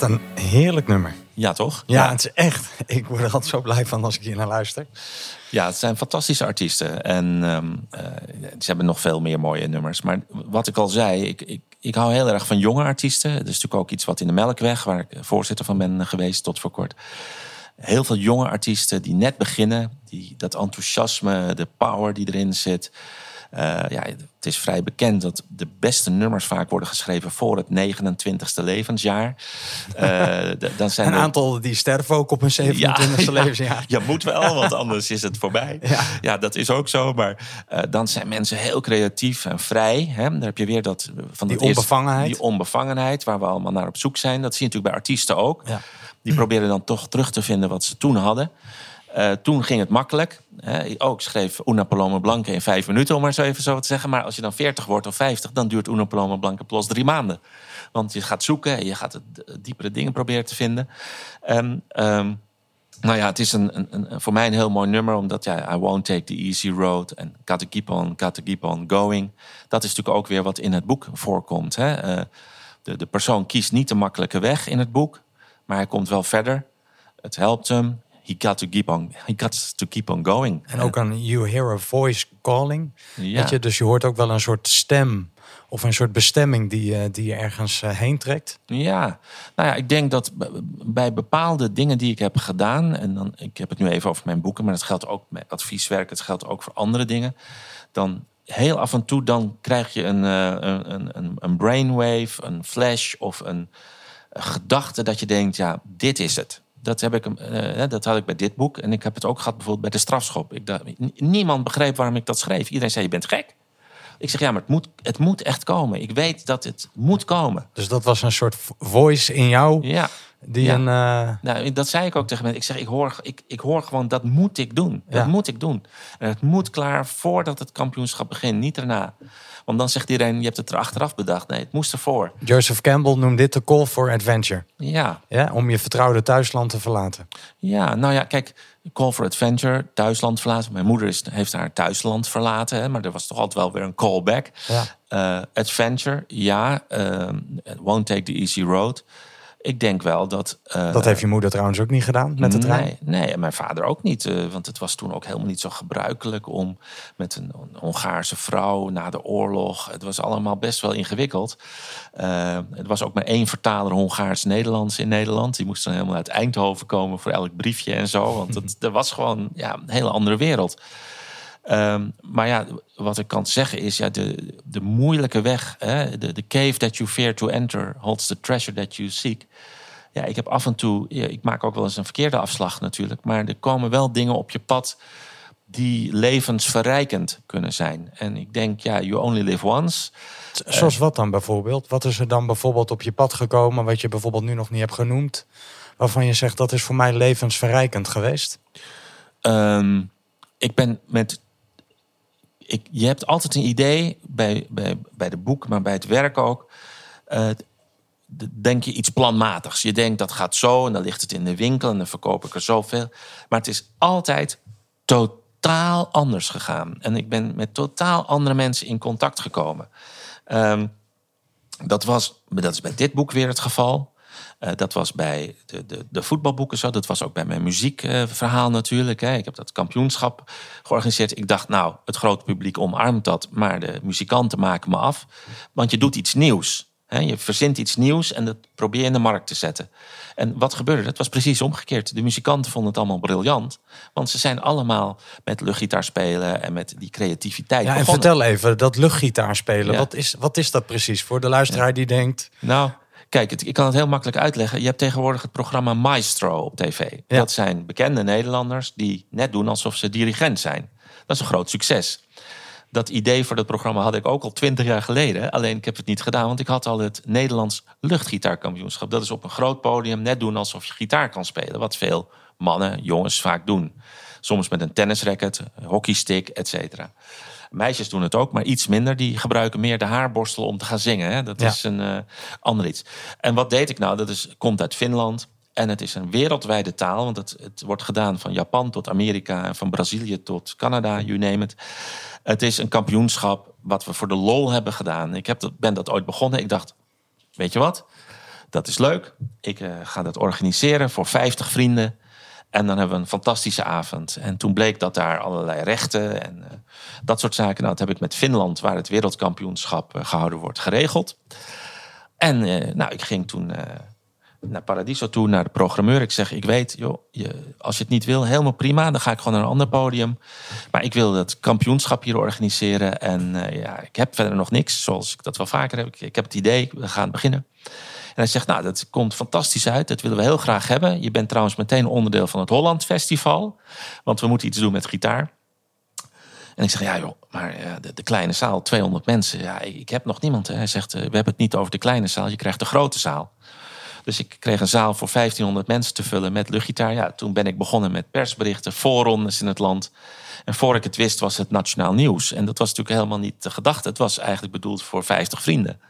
wat een heerlijk nummer. Ja, toch? Ja, het is echt. Ik word er altijd zo blij van als ik hier naar luister. Ja, het zijn fantastische artiesten. En ehm, eh, ze hebben nog veel meer mooie nummers. Maar wat ik al zei, ik, ik, ik hou heel erg van jonge artiesten. Dat is natuurlijk ook iets wat in de Melkweg, waar ik voorzitter van ben geweest tot voor kort. Heel veel jonge artiesten die net beginnen. Die, dat enthousiasme, de power die erin zit. Eh, ja, het is vrij bekend dat de beste nummers vaak worden geschreven voor het 29ste levensjaar. Uh, dan zijn een aantal die sterven ook op hun 27ste ja, levensjaar. Ja, moet wel, want anders is het voorbij. Ja, ja dat is ook zo. Maar uh, dan zijn mensen heel creatief en vrij. Hè? Daar heb je weer dat van die onbevangenheid. die onbevangenheid waar we allemaal naar op zoek zijn. Dat zie je natuurlijk bij artiesten ook. Ja. Die proberen dan toch terug te vinden wat ze toen hadden. Uh, toen ging het makkelijk. Ook schreef Una Paloma in vijf minuten, om maar zo even zo te zeggen. Maar als je dan 40 wordt of 50, dan duurt Una Paloma Blanca plus drie maanden. Want je gaat zoeken en je gaat het diepere dingen proberen te vinden. En, um, nou ja, het is een, een, een, voor mij een heel mooi nummer, omdat ja, I won't take the easy road en got to keep on, got to keep on going. Dat is natuurlijk ook weer wat in het boek voorkomt. Hè? Uh, de, de persoon kiest niet de makkelijke weg in het boek, maar hij komt wel verder. Het helpt hem, he got to keep on, he got to keep on going. En ook aan you hear a voice calling. Ja. Weet je, dus je hoort ook wel een soort stem of een soort bestemming die, die je ergens heen trekt. Ja, nou ja, ik denk dat bij bepaalde dingen die ik heb gedaan, en dan, ik heb het nu even over mijn boeken, maar dat geldt ook met advieswerk, het geldt ook voor andere dingen. Dan heel af en toe dan krijg je een, een, een, een brainwave, een flash of een, een gedachte dat je denkt, ja, dit is het. Dat, heb ik, uh, dat had ik bij dit boek. En ik heb het ook gehad bijvoorbeeld bij de strafschop. Ik dacht, niemand begreep waarom ik dat schreef. Iedereen zei, je bent gek. Ik zeg, ja, maar het moet, het moet echt komen. Ik weet dat het moet komen. Dus dat was een soort voice in jou? Ja. Die ja. een, uh... nou, dat zei ik ook tegen mensen. Ik zeg, ik hoor, ik, ik hoor gewoon, dat moet ik doen. Dat ja. moet ik doen. En het moet klaar voordat het kampioenschap begint, niet daarna. Want dan zegt iedereen, je hebt het er achteraf bedacht. Nee, het moest ervoor. Joseph Campbell noemt dit de call for adventure. Ja. ja. Om je vertrouwde thuisland te verlaten. Ja, nou ja, kijk, call for adventure, thuisland verlaten. Mijn moeder is, heeft haar thuisland verlaten, hè, maar er was toch altijd wel weer een callback. Ja. Uh, adventure, ja. Uh, won't take the easy road ik denk wel dat. Uh, dat heeft je moeder trouwens ook niet gedaan met de trein? Nee, nee en mijn vader ook niet. Uh, want het was toen ook helemaal niet zo gebruikelijk om met een, Hongaarse vrouw na de oorlog. Het was allemaal best wel ingewikkeld. Uh, het was ook maar één vertaler Hongaars-Nederlands in Nederland. Die moest dan helemaal uit Eindhoven komen voor elk briefje en zo. Want het, er was gewoon ja, een hele andere wereld. Um, maar ja, wat ik kan zeggen is, ja, de, de moeilijke weg, hè, de, de cave that you fear to enter holds the treasure that you seek. Ja, ik heb af en toe, ja, ik maak ook wel eens een verkeerde afslag natuurlijk, maar er komen wel dingen op je pad die levensverrijkend kunnen zijn. En ik denk, ja, you only live once. Zoals wat dan bijvoorbeeld? Wat is er dan bijvoorbeeld op je pad gekomen, wat je bijvoorbeeld nu nog niet hebt genoemd, waarvan je zegt dat is voor mij levensverrijkend geweest? Um, ik ben met ik, je hebt altijd een idee bij, bij, bij de boek, maar bij het werk ook. Uh, denk je iets planmatigs. Je denkt dat gaat zo en dan ligt het in de winkel en dan verkoop ik er zoveel. Maar het is altijd totaal anders gegaan. En ik ben met totaal andere mensen in contact gekomen. Um, dat, was, dat is bij dit boek weer het geval. Uh, dat was bij de, de, de, voetbalboeken zo. Dat was ook bij mijn muziekverhaal uh, natuurlijk. Hè. Ik heb dat kampioenschap georganiseerd. Ik dacht, nou, het grote publiek omarmt dat. Maar de muzikanten maken me af. Want je doet iets nieuws. Hè. Je verzint iets nieuws en dat probeer je in de markt te zetten. En wat gebeurde? Het was precies omgekeerd. De muzikanten vonden het allemaal briljant. Want ze zijn allemaal met luchtgitaar spelen en met die creativiteit. Ja, en vertel even, dat luchtgitaar spelen. Ja. Wat, is, wat is dat precies voor de luisteraar ja. die denkt. Nou, Kijk, ik kan het heel makkelijk uitleggen. Je hebt tegenwoordig het programma Maestro op tv. Ja. Dat zijn bekende Nederlanders die net doen alsof ze dirigent zijn. Dat is een groot succes. Dat idee voor dat programma had ik ook al twintig jaar geleden. Alleen ik heb het niet gedaan, want ik had al het Nederlands luchtgitaarkampioenschap. Dat is op een groot podium net doen alsof je gitaar kan spelen. Wat veel mannen, jongens vaak doen. Soms met een tennisracket, hockeystick, et cetera. Meisjes doen het ook, maar iets minder. Die gebruiken meer de haarborstel om te gaan zingen. Hè? Dat ja. is een uh, ander iets. En wat deed ik nou? Dat is, komt uit Finland. En het is een wereldwijde taal, want het, het wordt gedaan van Japan tot Amerika en van Brazilië tot Canada, you name it. Het is een kampioenschap wat we voor de lol hebben gedaan. Ik heb dat, ben dat ooit begonnen. Ik dacht, weet je wat? Dat is leuk. Ik uh, ga dat organiseren voor 50 vrienden. En dan hebben we een fantastische avond. En toen bleek dat daar allerlei rechten en uh, dat soort zaken. Nou, dat heb ik met Finland, waar het wereldkampioenschap uh, gehouden wordt, geregeld. En nou, ik ging toen naar Paradiso toe, naar de programmeur. Ik zeg, ik weet, joh, je, als je het niet wil, helemaal prima. Dan ga ik gewoon naar een ander podium. Maar ik wil het kampioenschap hier organiseren. En ja, ik heb verder nog niks, zoals ik dat wel vaker heb. Ik, ik heb het idee, we gaan beginnen. Hij zegt, nou, dat komt fantastisch uit. Dat willen we heel graag hebben. Je bent trouwens meteen onderdeel van het Holland Festival. Want we moeten iets doen met gitaar. En ik zeg, ja joh, maar de, de, kleine zaal, 200 mensen. Ja, ik heb nog niemand. Hè. Hij zegt, we hebben het niet over de kleine zaal. Je krijgt de grote zaal. Dus ik kreeg een zaal voor 1500 mensen te vullen met luchtgitaar. Ja, toen ben ik begonnen met persberichten, voorrondes in het land. En voor ik het wist was het nationaal nieuws. En dat was natuurlijk helemaal niet de gedachte. Het was eigenlijk bedoeld voor 50 vrienden.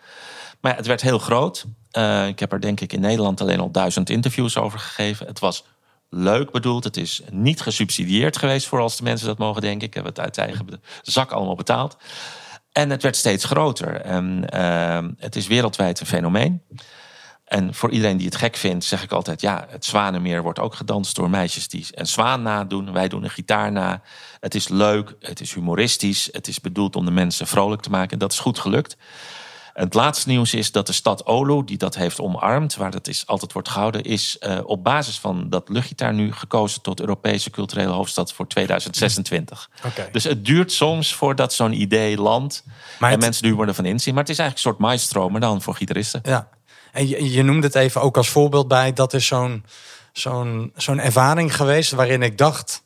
Maar het werd heel groot. Uh, ik heb er denk ik in Nederland alleen al duizend interviews over gegeven. Het was leuk bedoeld. Het is niet gesubsidieerd geweest voor als de mensen dat mogen denken. Ik heb het uit eigen zak allemaal betaald. En het werd steeds groter. En uh, het is wereldwijd een fenomeen. En voor iedereen die het gek vindt, zeg ik altijd: ja, het Zwanenmeer wordt ook gedanst door meisjes die een zwaan nadoen. Wij doen een gitaar na. Het is leuk, het is humoristisch, het is bedoeld om de mensen vrolijk te maken. Dat is goed gelukt. Het laatste nieuws is dat de stad Olo, die dat heeft omarmd, waar dat is, altijd wordt gehouden, is uh, op basis van dat luchtgitaar nu gekozen tot Europese culturele hoofdstad voor 2026. Okay. Dus het duurt soms voordat zo'n idee landt maar en mensen nu worden van inzien. Maar het is eigenlijk een soort maestro, maar dan voor gitaristen. Ja, en je, je noemde het even ook als voorbeeld bij. Dat is zo'n zo'n zo'n ervaring geweest waarin ik dacht...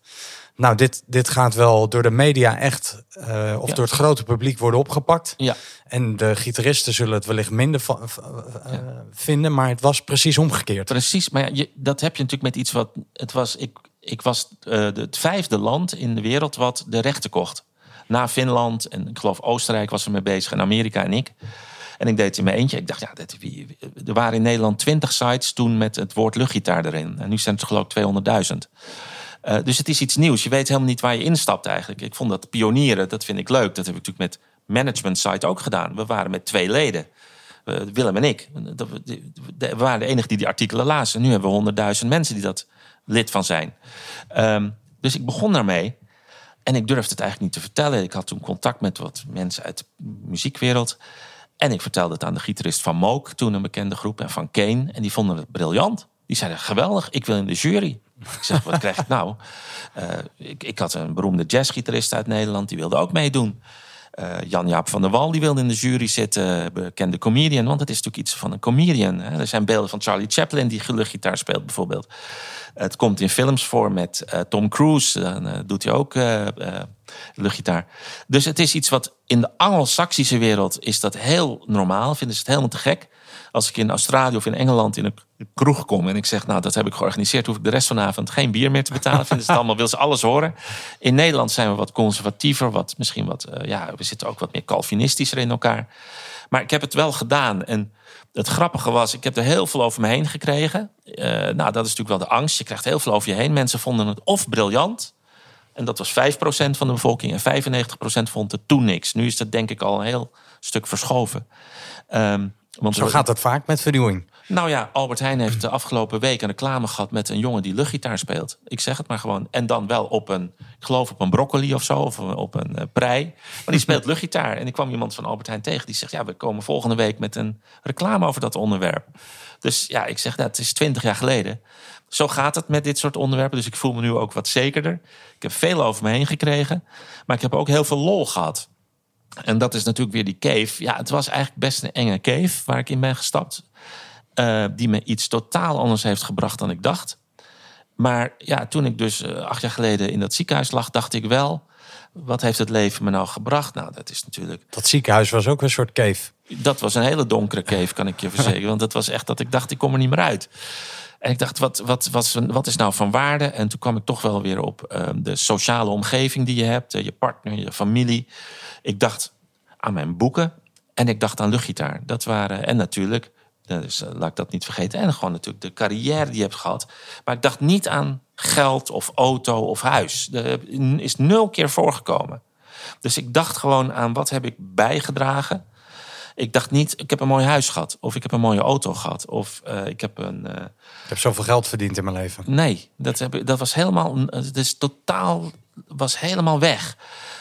Nou, dit, dit gaat wel door de media echt, uh, of door het grote publiek worden opgepakt. Ja. En de gitaristen zullen het wellicht minder uh, ja. vinden, maar het was precies omgekeerd. Precies, maar ja, je, dat heb je natuurlijk met iets wat. Het was, ik, ik was uh, het vijfde land in de wereld wat de rechten kocht. Na Finland en ik geloof Oostenrijk was er mee bezig en Amerika en ik. En ik deed het in mijn eentje. Ik dacht, ja, dat, er waren in Nederland twintig sites toen met het woord luchtgitaar erin. En nu zijn het geloof ik 200.000. Uh, dus het is iets nieuws. Je weet helemaal niet waar je instapt eigenlijk. Ik vond dat pionieren, dat vind ik leuk. Dat heb ik natuurlijk met management site ook gedaan. We waren met twee leden. Uh, Willem en ik. We waren de enige die die artikelen lazen. Nu hebben we honderdduizend mensen die dat lid van zijn. Um, dus ik begon daarmee. En ik durfde het eigenlijk niet te vertellen. Ik had toen contact met wat mensen uit de muziekwereld. En ik vertelde het aan de gitarist van Mook, toen een bekende groep, en van Kane. En die vonden het briljant. Die zeiden, geweldig, ik wil in de jury. Ik zeg, wat krijg ik nou? Uh, ik, ik, had een beroemde jazzgitarist uit Nederland, die wilde ook meedoen. Uh, Jan-Jaap van der Wal die wilde in de jury zitten, bekende comedian. Want het is natuurlijk iets van een comedian. Hè? Er zijn beelden van Charlie Chaplin die luchtgitaar speelt bijvoorbeeld. Het komt in films voor met uh, Tom Cruise. Dan doet hij ook luchtgitaar. Dus het is iets wat in de Anglo-Saxische wereld is dat heel normaal. Vinden ze het helemaal te gek. Als ik in Australië of in Engeland in een kroeg kom en ik zeg, nou dat heb ik georganiseerd, hoef ik de rest van de avond geen bier meer te betalen. Vinden ze het allemaal, wil ze alles horen. In Nederland zijn we wat conservatiever, wat misschien wat, ja, we zitten ook wat meer Calvinistischer in elkaar. Maar ik heb het wel gedaan en het grappige was, ik heb er heel veel over me heen gekregen. Uh, nou, dat is natuurlijk wel de angst. Je krijgt heel veel over je heen. Mensen vonden het of briljant. En dat was 5% van de bevolking. En 95% vond het toen niks. Nu is dat denk ik al een heel stuk verschoven. Um, want Zo gaat het vaak met vernieuwing. Nou ja, Albert Heijn heeft de afgelopen week een reclame gehad met een jongen die luchtgitaar speelt. Ik zeg het maar gewoon. En dan wel op een, ik geloof op een broccoli of zo, of op een uh, prei. Maar die speelt luchtgitaar. En ik kwam iemand van Albert Heijn tegen die zegt: Ja, we komen volgende week met een reclame over dat onderwerp. Dus ja, ik zeg dat het is twintig jaar geleden. Zo gaat het met dit soort onderwerpen. Dus ik voel me nu ook wat zekerder. Ik heb veel over me heen gekregen. Maar ik heb ook heel veel lol gehad. En dat is natuurlijk weer die cave. Ja, het was eigenlijk best een enge cave waar ik in ben gestapt. Uh, die me iets totaal anders heeft gebracht dan ik dacht. Maar ja, toen ik dus uh, acht jaar geleden in dat ziekenhuis lag, dacht ik wel. Wat heeft het leven me nou gebracht? Nou, dat is natuurlijk. Dat ziekenhuis was ook een soort cave. Dat was een hele donkere cave, kan ik je verzekeren. Want dat was echt dat ik dacht, ik kom er niet meer uit. En ik dacht, wat, wat, wat, wat is nou van waarde? En toen kwam ik toch wel weer op uh, de sociale omgeving die je hebt, je partner, je familie. Ik dacht aan mijn boeken en ik dacht aan luchtgitaar. Dat waren, en natuurlijk Dus laat ik dat niet vergeten. En gewoon natuurlijk de carrière die je hebt gehad. Maar ik dacht niet aan geld of auto of huis. Er is nul keer voorgekomen. Dus ik dacht gewoon aan wat heb ik bijgedragen. Ik dacht niet, ik heb een mooi huis gehad. Of ik heb een mooie auto gehad. Of uh, ik heb een... Uh... Ik heb zoveel geld verdiend in mijn leven. Nee, dat, heb, dat was helemaal... Het is totaal... was helemaal weg.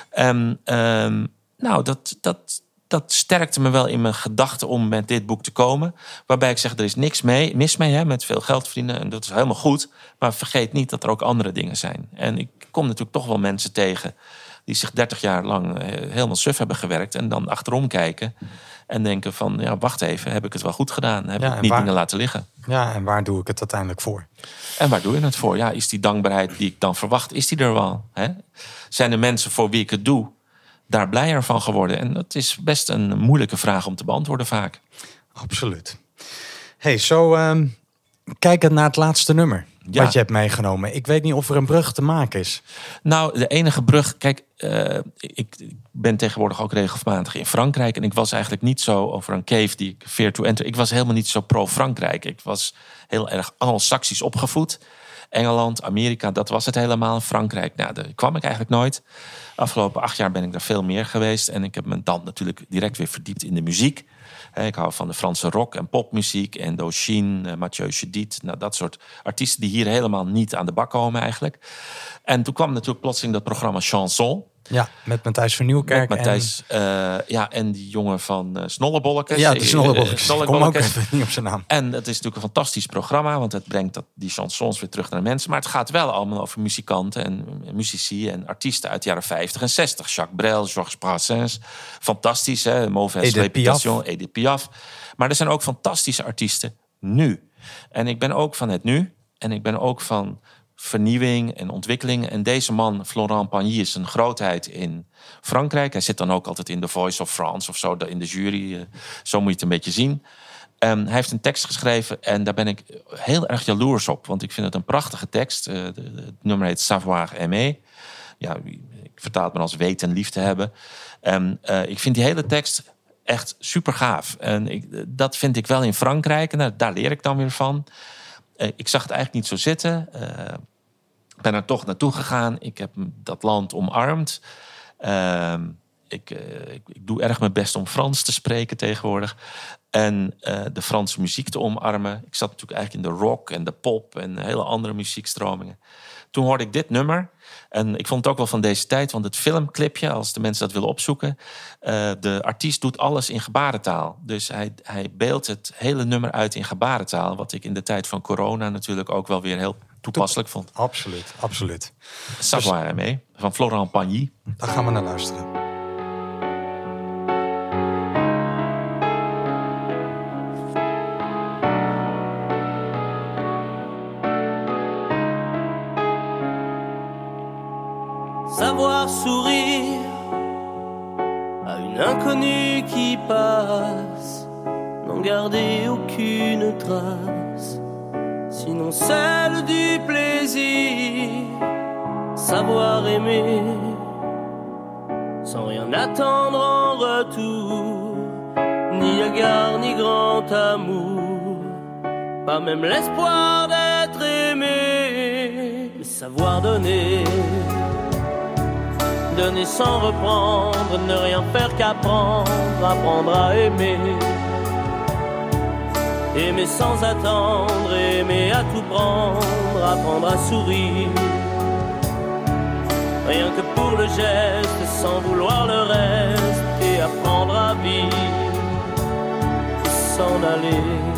En um, nou, dat, dat, dat sterkte me wel in mijn gedachten om met dit boek te komen. Waarbij ik zeg, er is niks mee, mis mee hè, met veel geld verdienen. En dat is helemaal goed. Maar vergeet niet dat er ook andere dingen zijn. En ik kom natuurlijk toch wel mensen tegen... die zich 30 jaar lang eh, helemaal suf hebben gewerkt... en dan achterom kijken en denken van... ja, wacht even, heb ik het wel goed gedaan? Heb ik niet dingen laten liggen? Ja, en waar doe ik het uiteindelijk voor? En waar doe je het voor? Ja, is die dankbaarheid die ik dan verwacht, is die er wel? Hè? Zijn de mensen voor wie ik het doe daar blijer van geworden? En dat is best een moeilijke vraag om te beantwoorden vaak. Absoluut. Hey, zo um, kijkend naar het laatste nummer wat je hebt meegenomen. Ik weet niet of er een brug te maken is. Nou, de enige brug... Kijk, uh, ik, ben tegenwoordig ook regelmatig in Frankrijk. En ik was eigenlijk niet zo over een cave die ik fear to enter. Ik was helemaal niet zo pro-Frankrijk. Ik was heel erg anglo-saxisch opgevoed. Engeland, Amerika, dat was het helemaal. Frankrijk, nou, daar kwam ik eigenlijk nooit. Afgelopen acht jaar ben ik daar veel meer geweest. En ik heb me dan natuurlijk direct weer verdiept in de muziek. Ik hou van de Franse rock- en popmuziek. En Doshin, Mathieu Chedid. Nou, dat soort artiesten die hier helemaal niet aan de bak komen eigenlijk. En toen kwam natuurlijk plotseling dat programma Chanson. Ja, met Matthijs van Nieuwkerk. Met Matthijs, en... Uh, ja, en die jongen van uh. Ja, de Snollebolletjes. Uh, Kom ook even niet op zijn naam. En het is natuurlijk een fantastisch programma, want het brengt dat, die chansons weer terug naar de mensen. Maar het gaat wel allemaal over muzikanten en muzici en artiesten uit de jaren 50 en 60. Jacques Brel, Georges Brassens. Fantastisch, hè? Mauvaise Reputation, Edith Piaf. Maar er zijn ook fantastische artiesten nu. En ik ben ook van het nu. En ik ben ook van vernieuwing en ontwikkeling. En deze man, Florent Pagny, is een grootheid in Frankrijk. Hij zit dan ook altijd in The Voice of France of zo, in de jury. Eh, zo moet je het een beetje zien. Um, hij heeft een tekst geschreven en daar ben ik heel erg jaloers op. Want ik vind het een prachtige tekst. Uh, het nummer heet Savoir aimer. Ja, ik vertaal het maar als weten en liefde hebben. En uh, ik vind die hele tekst echt super gaaf. En ik, dat vind ik wel in Frankrijk. En daar leer ik dan weer van. Ik zag het eigenlijk niet zo zitten ben er toch naartoe gegaan. Ik heb dat land omarmd. Ehm, ik, uh, ik, ik, doe erg mijn best om Frans te spreken tegenwoordig. En de Franse muziek te omarmen. Ik zat natuurlijk eigenlijk in de rock en de pop en hele andere muziekstromingen. Toen hoorde ik dit nummer. En ik vond het ook wel van deze tijd, want het filmclipje, als de mensen dat willen opzoeken. Uh, de artiest doet alles in gebarentaal. Dus hij, hij beeldt het hele nummer uit in gebarentaal. Wat ik in de tijd van corona natuurlijk ook wel weer heel toepasselijk vond. Absoluut, absoluut. Savoir dus, mee, van Florent Pagny. Daar gaan we naar luisteren. Qui passe, n'en garder aucune trace sinon celle du plaisir. Savoir aimer sans rien attendre en retour, ni égard ni grand amour, pas même l'espoir d'être aimé, savoir donner. Donner sans reprendre, ne rien faire qu'apprendre, apprendre à aimer Aimer sans attendre, aimer à tout prendre, apprendre à sourire. Rien que pour le geste, sans vouloir le reste, et apprendre à vivre, s'en aller.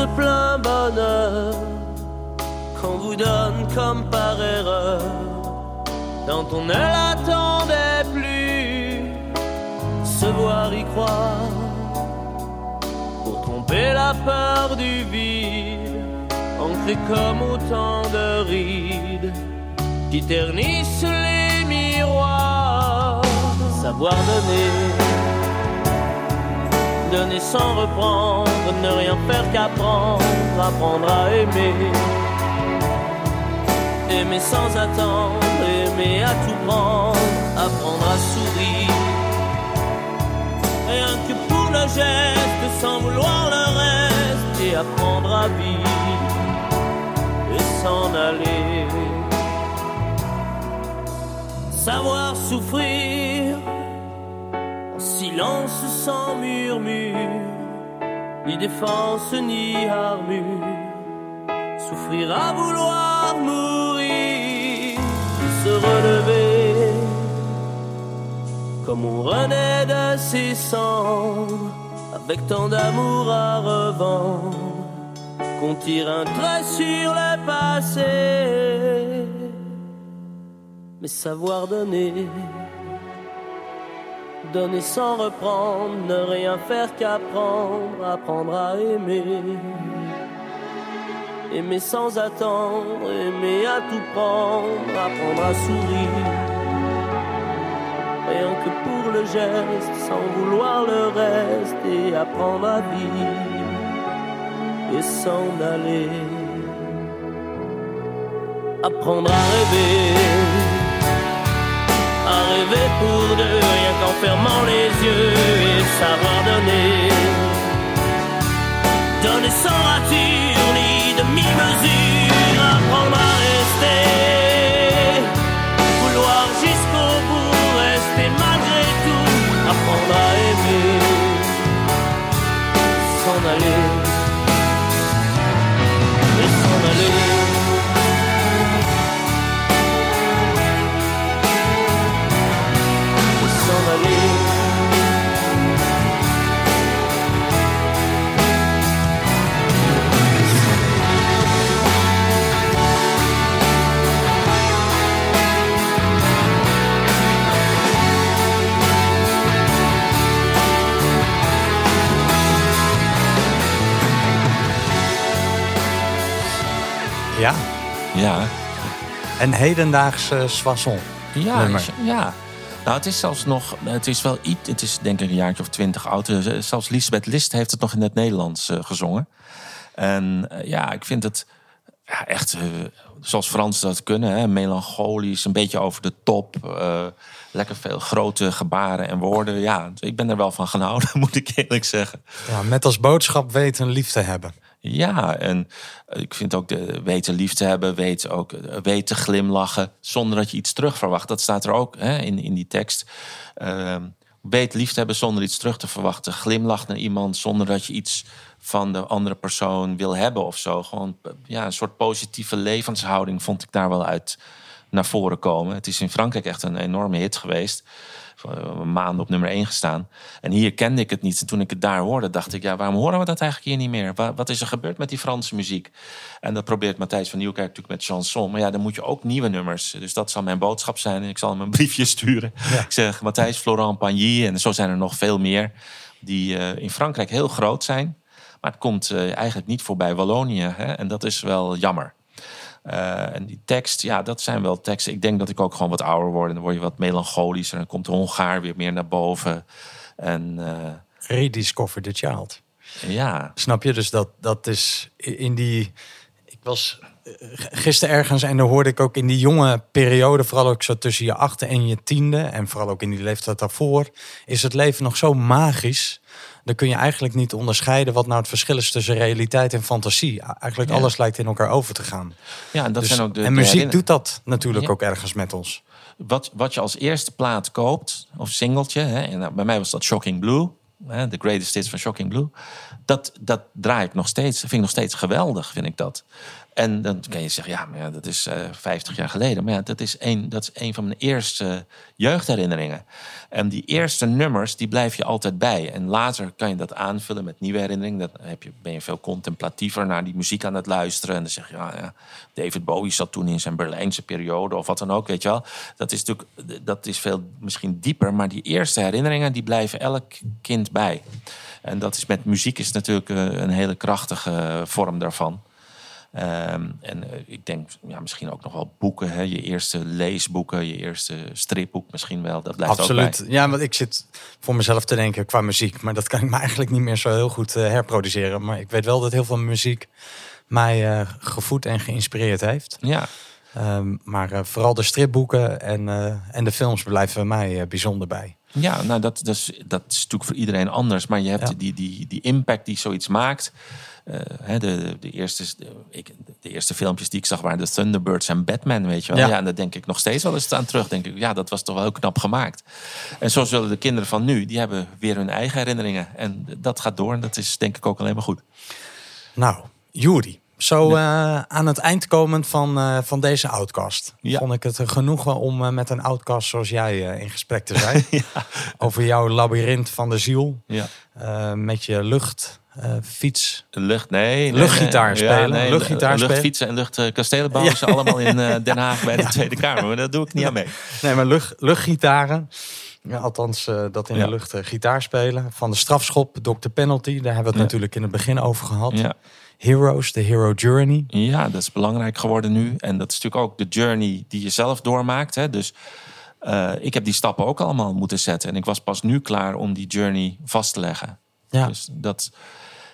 Ce plein bonheur qu'on vous donne comme par erreur quand on ne l'attendait plus. Se voir y croire pour tromper la peur du vide, ancré comme autant de rides qui ternissent les miroirs. savoir donner. Donner sans reprendre, ne rien faire qu'apprendre, apprendre à aimer. Aimer sans attendre, aimer à tout prendre, apprendre à sourire. Rien que pour le geste, sans vouloir le reste, et apprendre à vivre et s'en aller. Savoir souffrir sans murmure, ni défense ni armure. Souffrir à vouloir mourir, se relever comme on renaît de ses cendres, avec tant d'amour à revendre, qu'on tire un trait sur le passé, mais savoir donner. Donner sans reprendre, ne rien faire qu'apprendre, apprendre à aimer. Aimer sans attendre, aimer à tout prendre, apprendre à sourire. Rien que pour le geste, sans vouloir le reste, et apprendre à vivre et s'en aller. Apprendre à rêver, à rêver pour deux, rien qu'en fermant les yeux et savoir donner. Donner sans rature ni demi-mesure, apprendre à rester. En hedendaagse Soissons. Ja, is- ja. Nou, het is zelfs nog, het is wel iets, het is denk ik een jaartje of twintig oud. Eh, Zelfs Lisbeth List heeft het nog in het Nederlands eh, gezongen. En eh, ja, ik vind het ja, echt, zoals Frans dat kunnen, hè, melancholisch, een beetje over de top. lekker veel grote gebaren en woorden. Ja, ik ben er wel van gaan houden, moet ik eerlijk zeggen. Ja, met als boodschap weten lief te hebben. Ja, en ik vind ook de weten lief te hebben, weet ook eh, weten glimlachen zonder dat je iets terug verwacht. Dat staat er ook hè, in, in die tekst. Ehm, weet lief te hebben zonder iets terug te verwachten. Glimlach naar iemand zonder dat je iets van de andere persoon wil hebben of zo. Gewoon eh, ja, een soort positieve levenshouding vond ik daar wel uit naar voren komen. Het is in Frankrijk echt een enorme hit geweest. Voor maanden op nummer 1 gestaan. En hier kende ik het niet. En toen ik het daar hoorde, dacht ik... ja, waarom horen we dat eigenlijk hier niet meer? Wa- Wat is er gebeurd met die Franse muziek? En dat probeert Matthijs van Nieuwkerk natuurlijk met chanson. Maar ja, dan moet je ook nieuwe nummers. Dus dat zal mijn boodschap zijn. En ik zal hem een briefje sturen. Ik zeg, Matthijs, Florent Pagny... en zo zijn er nog veel meer... die eh, in Frankrijk heel groot zijn. Maar het komt eh, eigenlijk niet voorbij Wallonië. Hè? En dat is wel jammer. Eh, en die tekst, ja, dat zijn wel teksten. Ik denk dat ik ook gewoon wat ouder word. En dan word je wat melancholischer. En dan komt de Hongaar weer meer naar boven. En eh, Rediscover the Child. ja, Snap je? Dus dat, dat is in die. Ik was eh, gisteren ergens en dan hoorde ik ook in die jonge periode, vooral ook zo tussen je achte en je tiende, en vooral ook in die leeftijd daarvoor, is het leven nog zo magisch. Dan kun je eigenlijk niet onderscheiden wat nou het verschil is tussen realiteit en fantasie. Eigenlijk Ja. alles lijkt in elkaar over te gaan. ja en dat Dus- zijn ook de. en muziek doet dat natuurlijk Ja. ook ergens met ons. wat, wat je als eerste plaat koopt, of singeltje, hè, en nou, bij mij was dat Shocking Blue, hè, de greatest hits van Shocking Blue, dat, dat draai ik nog steeds, vind ik nog steeds geweldig, vind ik dat. En dan kan je zeggen, ja, maar ja, dat is eh 50 jaar geleden. Maar ja, dat is, een, dat is een van mijn eerste jeugdherinneringen. En die eerste nummers, die blijf je altijd bij. En later kan je dat aanvullen met nieuwe herinneringen. Dan heb je, ben je veel contemplatiever naar die muziek aan het luisteren. En dan zeg je, ja, David Bowie zat toen in zijn Berlijnse periode of wat dan ook, weet je wel. Dat is natuurlijk, dat is veel misschien dieper. Maar die eerste herinneringen, die blijven elk kind bij. En dat is met muziek is natuurlijk eh, een hele krachtige vorm daarvan. Ehm, en eh, ik denk ja, misschien ook nog wel boeken. Hè? Je eerste leesboeken, je eerste stripboek misschien wel. Dat blijft Absoluut. ook bij. Ja, want ik zit voor mezelf te denken qua muziek. Maar dat kan ik me eigenlijk niet meer zo heel goed eh, herproduceren. Maar ik weet wel dat heel veel muziek mij eh, gevoed en geïnspireerd heeft. Ja, Ehm, maar vooral de stripboeken en, en de films blijven mij bijzonder bij. ja nou dat, dat, is, dat is natuurlijk voor iedereen anders. Maar je hebt Ja. die, die, die impact die zoiets maakt. Eh, hè, de, de, eerste, de, ik, de eerste filmpjes die ik zag waren de Thunderbirds en Batman, weet je wel. Ja. Ja. en daar denk ik nog steeds wel eens aan terug. Denk ik, ja, dat was toch wel heel knap gemaakt. En zo zullen de kinderen van nu, die hebben weer hun eigen herinneringen. En dat gaat door en dat is denk ik ook alleen maar goed. Nou, Juri. Zo eh, aan het eind komend van, eh, van deze outcast. Ja. Vond ik het een genoegen om met een outcast zoals jij in gesprek te zijn. Over jouw labyrint van de ziel. Ja. met je lucht, eh, fiets. Lucht, nee. nee, Luchtgitaar nee. spelen, luchtgitaar spelen. Luchtfietsen en luchtkastelen bouwen ze allemaal in eh, Den Haag bij de Tweede Kamer. Maar daar doe ik niet aan mee. Nee, maar lucht, luchtgitaren. Ja, althans, eh, dat in Ja. de lucht gitaar spelen. Van de strafschop, Dr. Penalty. Daar hebben we het Ja. natuurlijk in het begin over gehad. Ja. Heroes, de Hero Journey. ja, dat is belangrijk geworden nu. En dat is natuurlijk ook de journey die je zelf doormaakt. Hè. Dus ik heb die stappen ook allemaal moeten zetten. En ik was pas nu klaar om die journey vast te leggen. Ja. Dus dat...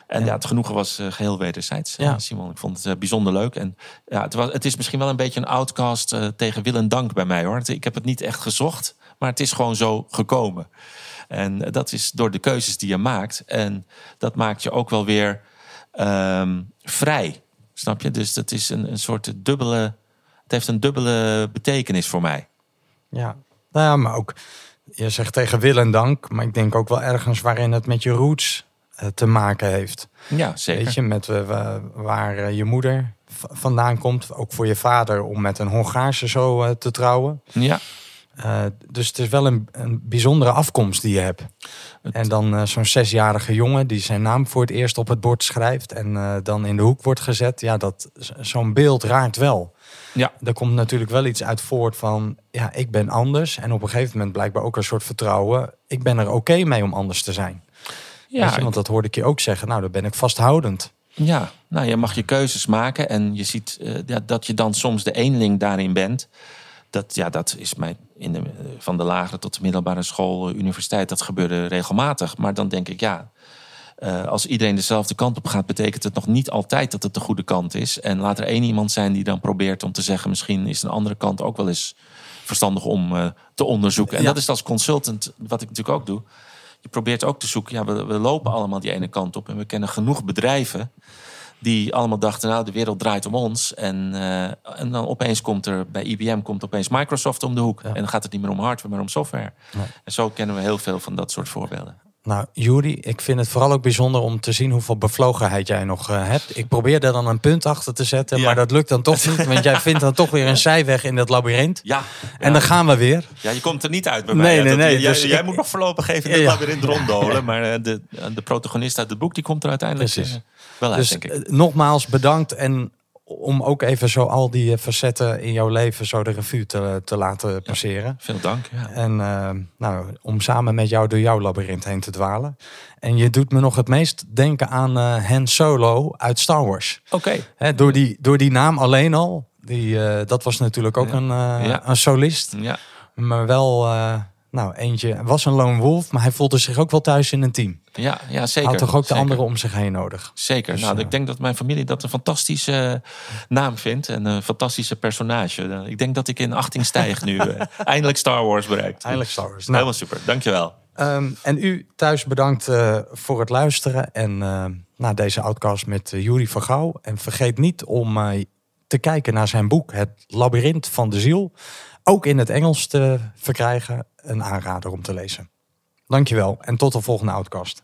En ja, het genoegen was eh, geheel wederzijds, eh, Ja. Simon. Ik vond het eh, bijzonder leuk. En ja, het, was, het is misschien wel een beetje een outcast eh, tegen wil en dank bij mij, hoor. Ik heb het niet echt gezocht, maar het is gewoon zo gekomen. En eh, dat is door de keuzes die je maakt. En dat maakt je ook wel weer ehm, vrij, snap je? Dus dat is een, een soort dubbele... Het heeft een dubbele betekenis voor mij. Ja. Nou ja, maar ook, je zegt tegen wil en dank. Maar ik denk ook wel ergens waarin het met je roots eh, te maken heeft. Ja, zeker. Weet je, met eh, wa- waar eh, je moeder vandaan komt. Ook voor je vader om met een Hongaarse zo eh, te trouwen. Ja, Eh, dus het is wel een, een bijzondere afkomst die je hebt. Het- En dan eh, zo'n zesjarige jongen die zijn naam voor het eerst op het bord schrijft en eh, dan in de hoek wordt gezet. Ja, dat zo'n beeld raakt wel. Ja. Er komt natuurlijk wel iets uit voort van, ja, ik ben anders. En op een gegeven moment blijkbaar ook een soort vertrouwen. Ik ben er oké mee om anders te zijn. Ja je, want dat hoorde ik je ook zeggen. Nou, dan ben ik vasthoudend. Ja, nou, je mag je keuzes maken en je ziet eh, dat je dan soms de eenling daarin bent. Dat, ja, dat is mij in de, eh, van de lagere tot de middelbare school, eh, universiteit, dat gebeurde regelmatig. Maar dan denk ik, ja, als iedereen dezelfde kant op gaat, betekent het nog niet altijd dat het de goede kant is. En laat er één iemand zijn die dan probeert om te zeggen, misschien is een andere kant ook wel eens verstandig om te onderzoeken. En Ja. dat is als consultant, wat ik natuurlijk ook doe. Je probeert ook te zoeken, ja, we, we lopen allemaal die ene kant op. En we kennen genoeg bedrijven die allemaal dachten, nou, de wereld draait om ons. En, eh, en dan opeens komt er, bij IBM komt opeens Microsoft om de hoek. En dan gaat het niet meer om hardware, maar om software. En zo kennen we heel veel van dat soort voorbeelden. Nou, Juri, ik vind het vooral ook bijzonder om te zien hoeveel bevlogenheid jij nog eh, hebt. Ik probeer er dan een punt achter te zetten, Ja. maar dat lukt dan toch niet. Want jij vindt dan toch weer een zijweg in dat labyrint. Ja, En dan gaan we weer. ja, je komt er niet uit bij Nee, mij. Nee, dat- nee, Jij, dus jij ik- moet nog voorlopig even in het labyrint ronddolen. Maar eh, de, de protagonist uit het boek, die komt er uiteindelijk Precies. eh, wel uit, Dus denk ik. eh, nogmaals bedankt en om ook even zo al die eh, facetten in jouw leven zo de revue te, te laten passeren. Veel dank. Ja. En eh, nou, om samen met jou door jouw labyrint heen te dwalen. En je doet me nog het meest denken aan eh Han Solo uit Star Wars. Oké. Door, die, door die naam alleen al. Die, dat was natuurlijk ook Ja. een, een solist. Ja. Maar wel, nou eentje, was een lone wolf. Maar hij voelde zich ook wel thuis in een team. Ja, ja, zeker. Had toch ook de anderen om zich heen nodig. Zeker. Dus, nou, eh, ik denk dat mijn familie dat een fantastische eh, naam vindt. En een fantastische personage. Eh, Ik denk dat ik in 18 stijg nu eindelijk Star Wars bereikt. Eindelijk Star Wars. Nou, Helemaal super. Dankjewel. Ehm, en u thuis bedankt voor het luisteren. En naar deze outcast met uh, Jury van Gouw. En vergeet niet om te kijken naar zijn boek Het Labyrinth van de Ziel. Ook in het Engels te verkrijgen. Een aanrader om te lezen. Dankjewel en tot de volgende outcast.